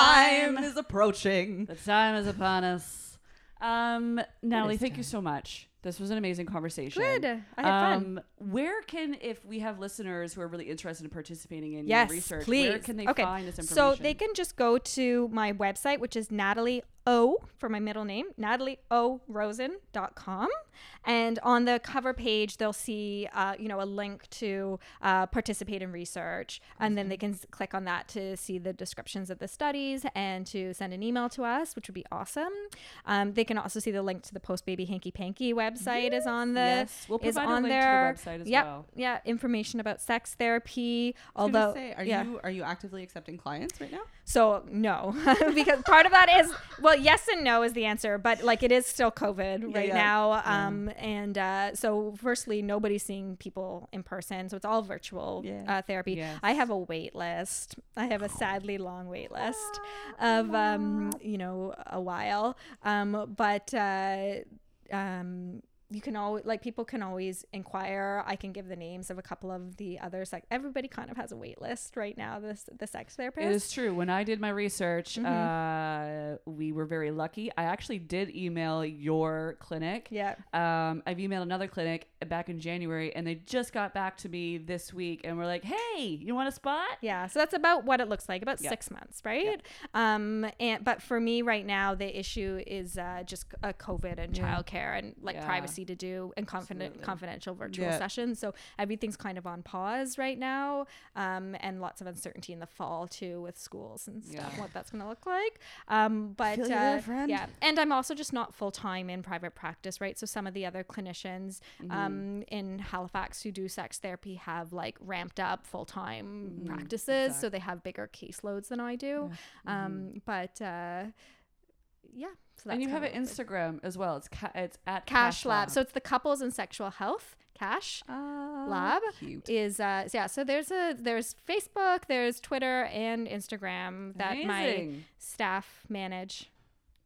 time [laughs] is approaching. The time is upon us. Um, Natalie, is thank you so much. This was an amazing conversation. Good. I had fun. Um, where can, if we have listeners who are really interested in participating in Yes, your research, please. where can they okay. find this information? So they can just go to my website, which is Natalie O for my middle name, natalieorosen.com. And on the cover page, they'll see, uh, you know, a link to uh, participate in research, and then they can click on that to see the descriptions of the studies and to send an email to us, which would be awesome. Um, they can also see the link to the Post Baby Hanky Panky website is on the Yes, we'll is provide a on link to the there. website as yep, well. yeah, information about sex therapy. I was gonna Although, say, are yeah. you are you actively accepting clients right now? So no, [laughs] because part of that is well, yes and no is the answer, but like it is still COVID right yeah. now, um, and uh, so firstly, nobody's seeing people in person, so it's all virtual uh, therapy. Yes. I have a wait list. I have a sadly long wait list of um, you know a while, um, but uh, um. You can always like people can always inquire. I can give the names of a couple of the others. Like everybody kind of has a wait list right now. This the sex therapist. It is true. When I did my research, Mm-hmm. uh, we were very lucky. I actually did email your clinic. Yeah. Um, I've emailed another clinic back in January, and they just got back to me this week, and were like, "Hey, you want a spot?" Yeah, so that's about what it looks like, about Yeah. six months, right? Um, and but for me right now, the issue is uh, just uh, COVID and Yeah. childcare and like Yeah. Privacy to do and confident, confidential virtual Yeah. sessions. So everything's kind of on pause right now, um, and lots of uncertainty in the fall too with schools and stuff. Yeah. What that's going to look like. Um, but uh, there, yeah, and I'm also just not full time in private practice, right? So some of the other clinicians Mm-hmm. um, in Halifax who do sex therapy have like ramped up full time Mm-hmm. practices, so they have bigger caseloads than I do. Um, but uh, yeah, so and you have an what it's like. Instagram as well. It's ca- it's at Cash Lab. So it's the couples and sexual health. Cash Lab Cute. is uh yeah. So there's a there's Facebook, there's Twitter and Instagram that my staff manage.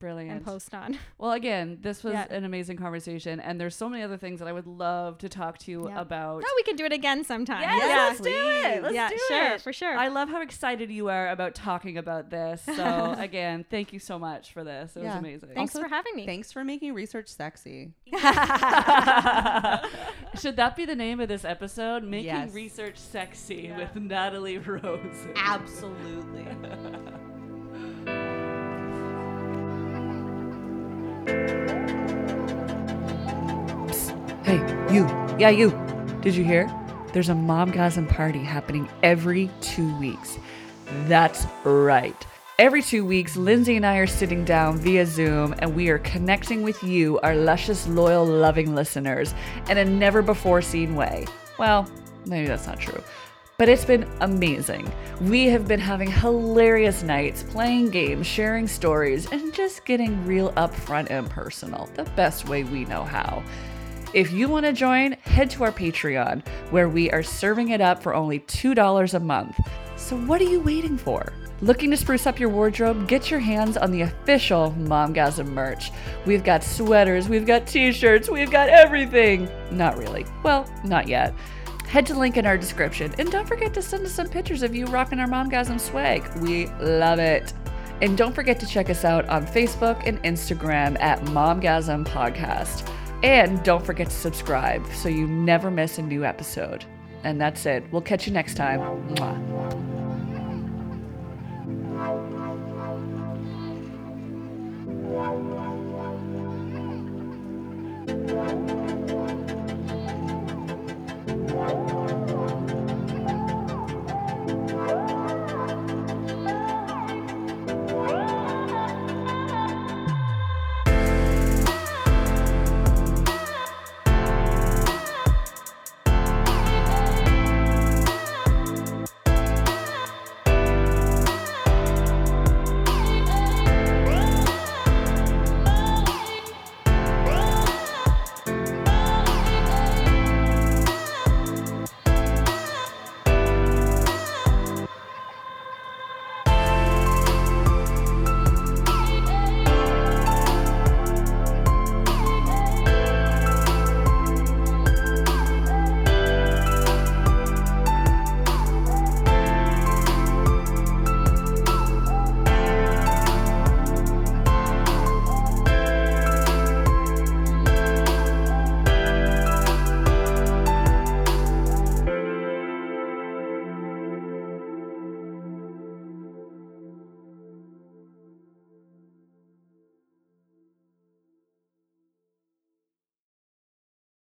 Brilliant. and post on. [laughs] Well, again, this was Yeah. an amazing conversation, and there's so many other things that I would love to talk to you Yeah. about. No, we can do it again sometime. Yes, yeah. let's do it. Let's yeah, do sure, it. for sure. I love how excited you are about talking about this. So, [laughs] again, thank you so much for this. It was amazing. Thanks Also, for having me. Thanks for making research sexy. [laughs] Should that be the name of this episode? Making Yes. research sexy with Natalie Rosen. Absolutely. Hey, you. Yeah, you. Did you hear? There's a momgasm party happening every two weeks. That's right. Every two weeks, Lindsay and I are sitting down via Zoom and we are connecting with you, our luscious, loyal, loving listeners, in a never before seen way. Well, maybe that's not true. But it's been amazing. We have been having hilarious nights, playing games, sharing stories, and just getting real upfront and personal, the best way we know how. If you want to join, head to our Patreon, where we are serving it up for only $2 a month. So, what are you waiting for? Looking to spruce up your wardrobe? Get your hands on the official Momgasm merch. We've got sweaters, we've got t shirts, we've got everything. Not really. Well, not yet. Head to link in our description. And don't forget to send us some pictures of you rocking our Momgasm swag. We love it. And don't forget to check us out on Facebook and Instagram at Momgasm Podcast. And don't forget to subscribe so you never miss a new episode. And that's it. We'll catch you next time. Mwah. Thank you. Thank you.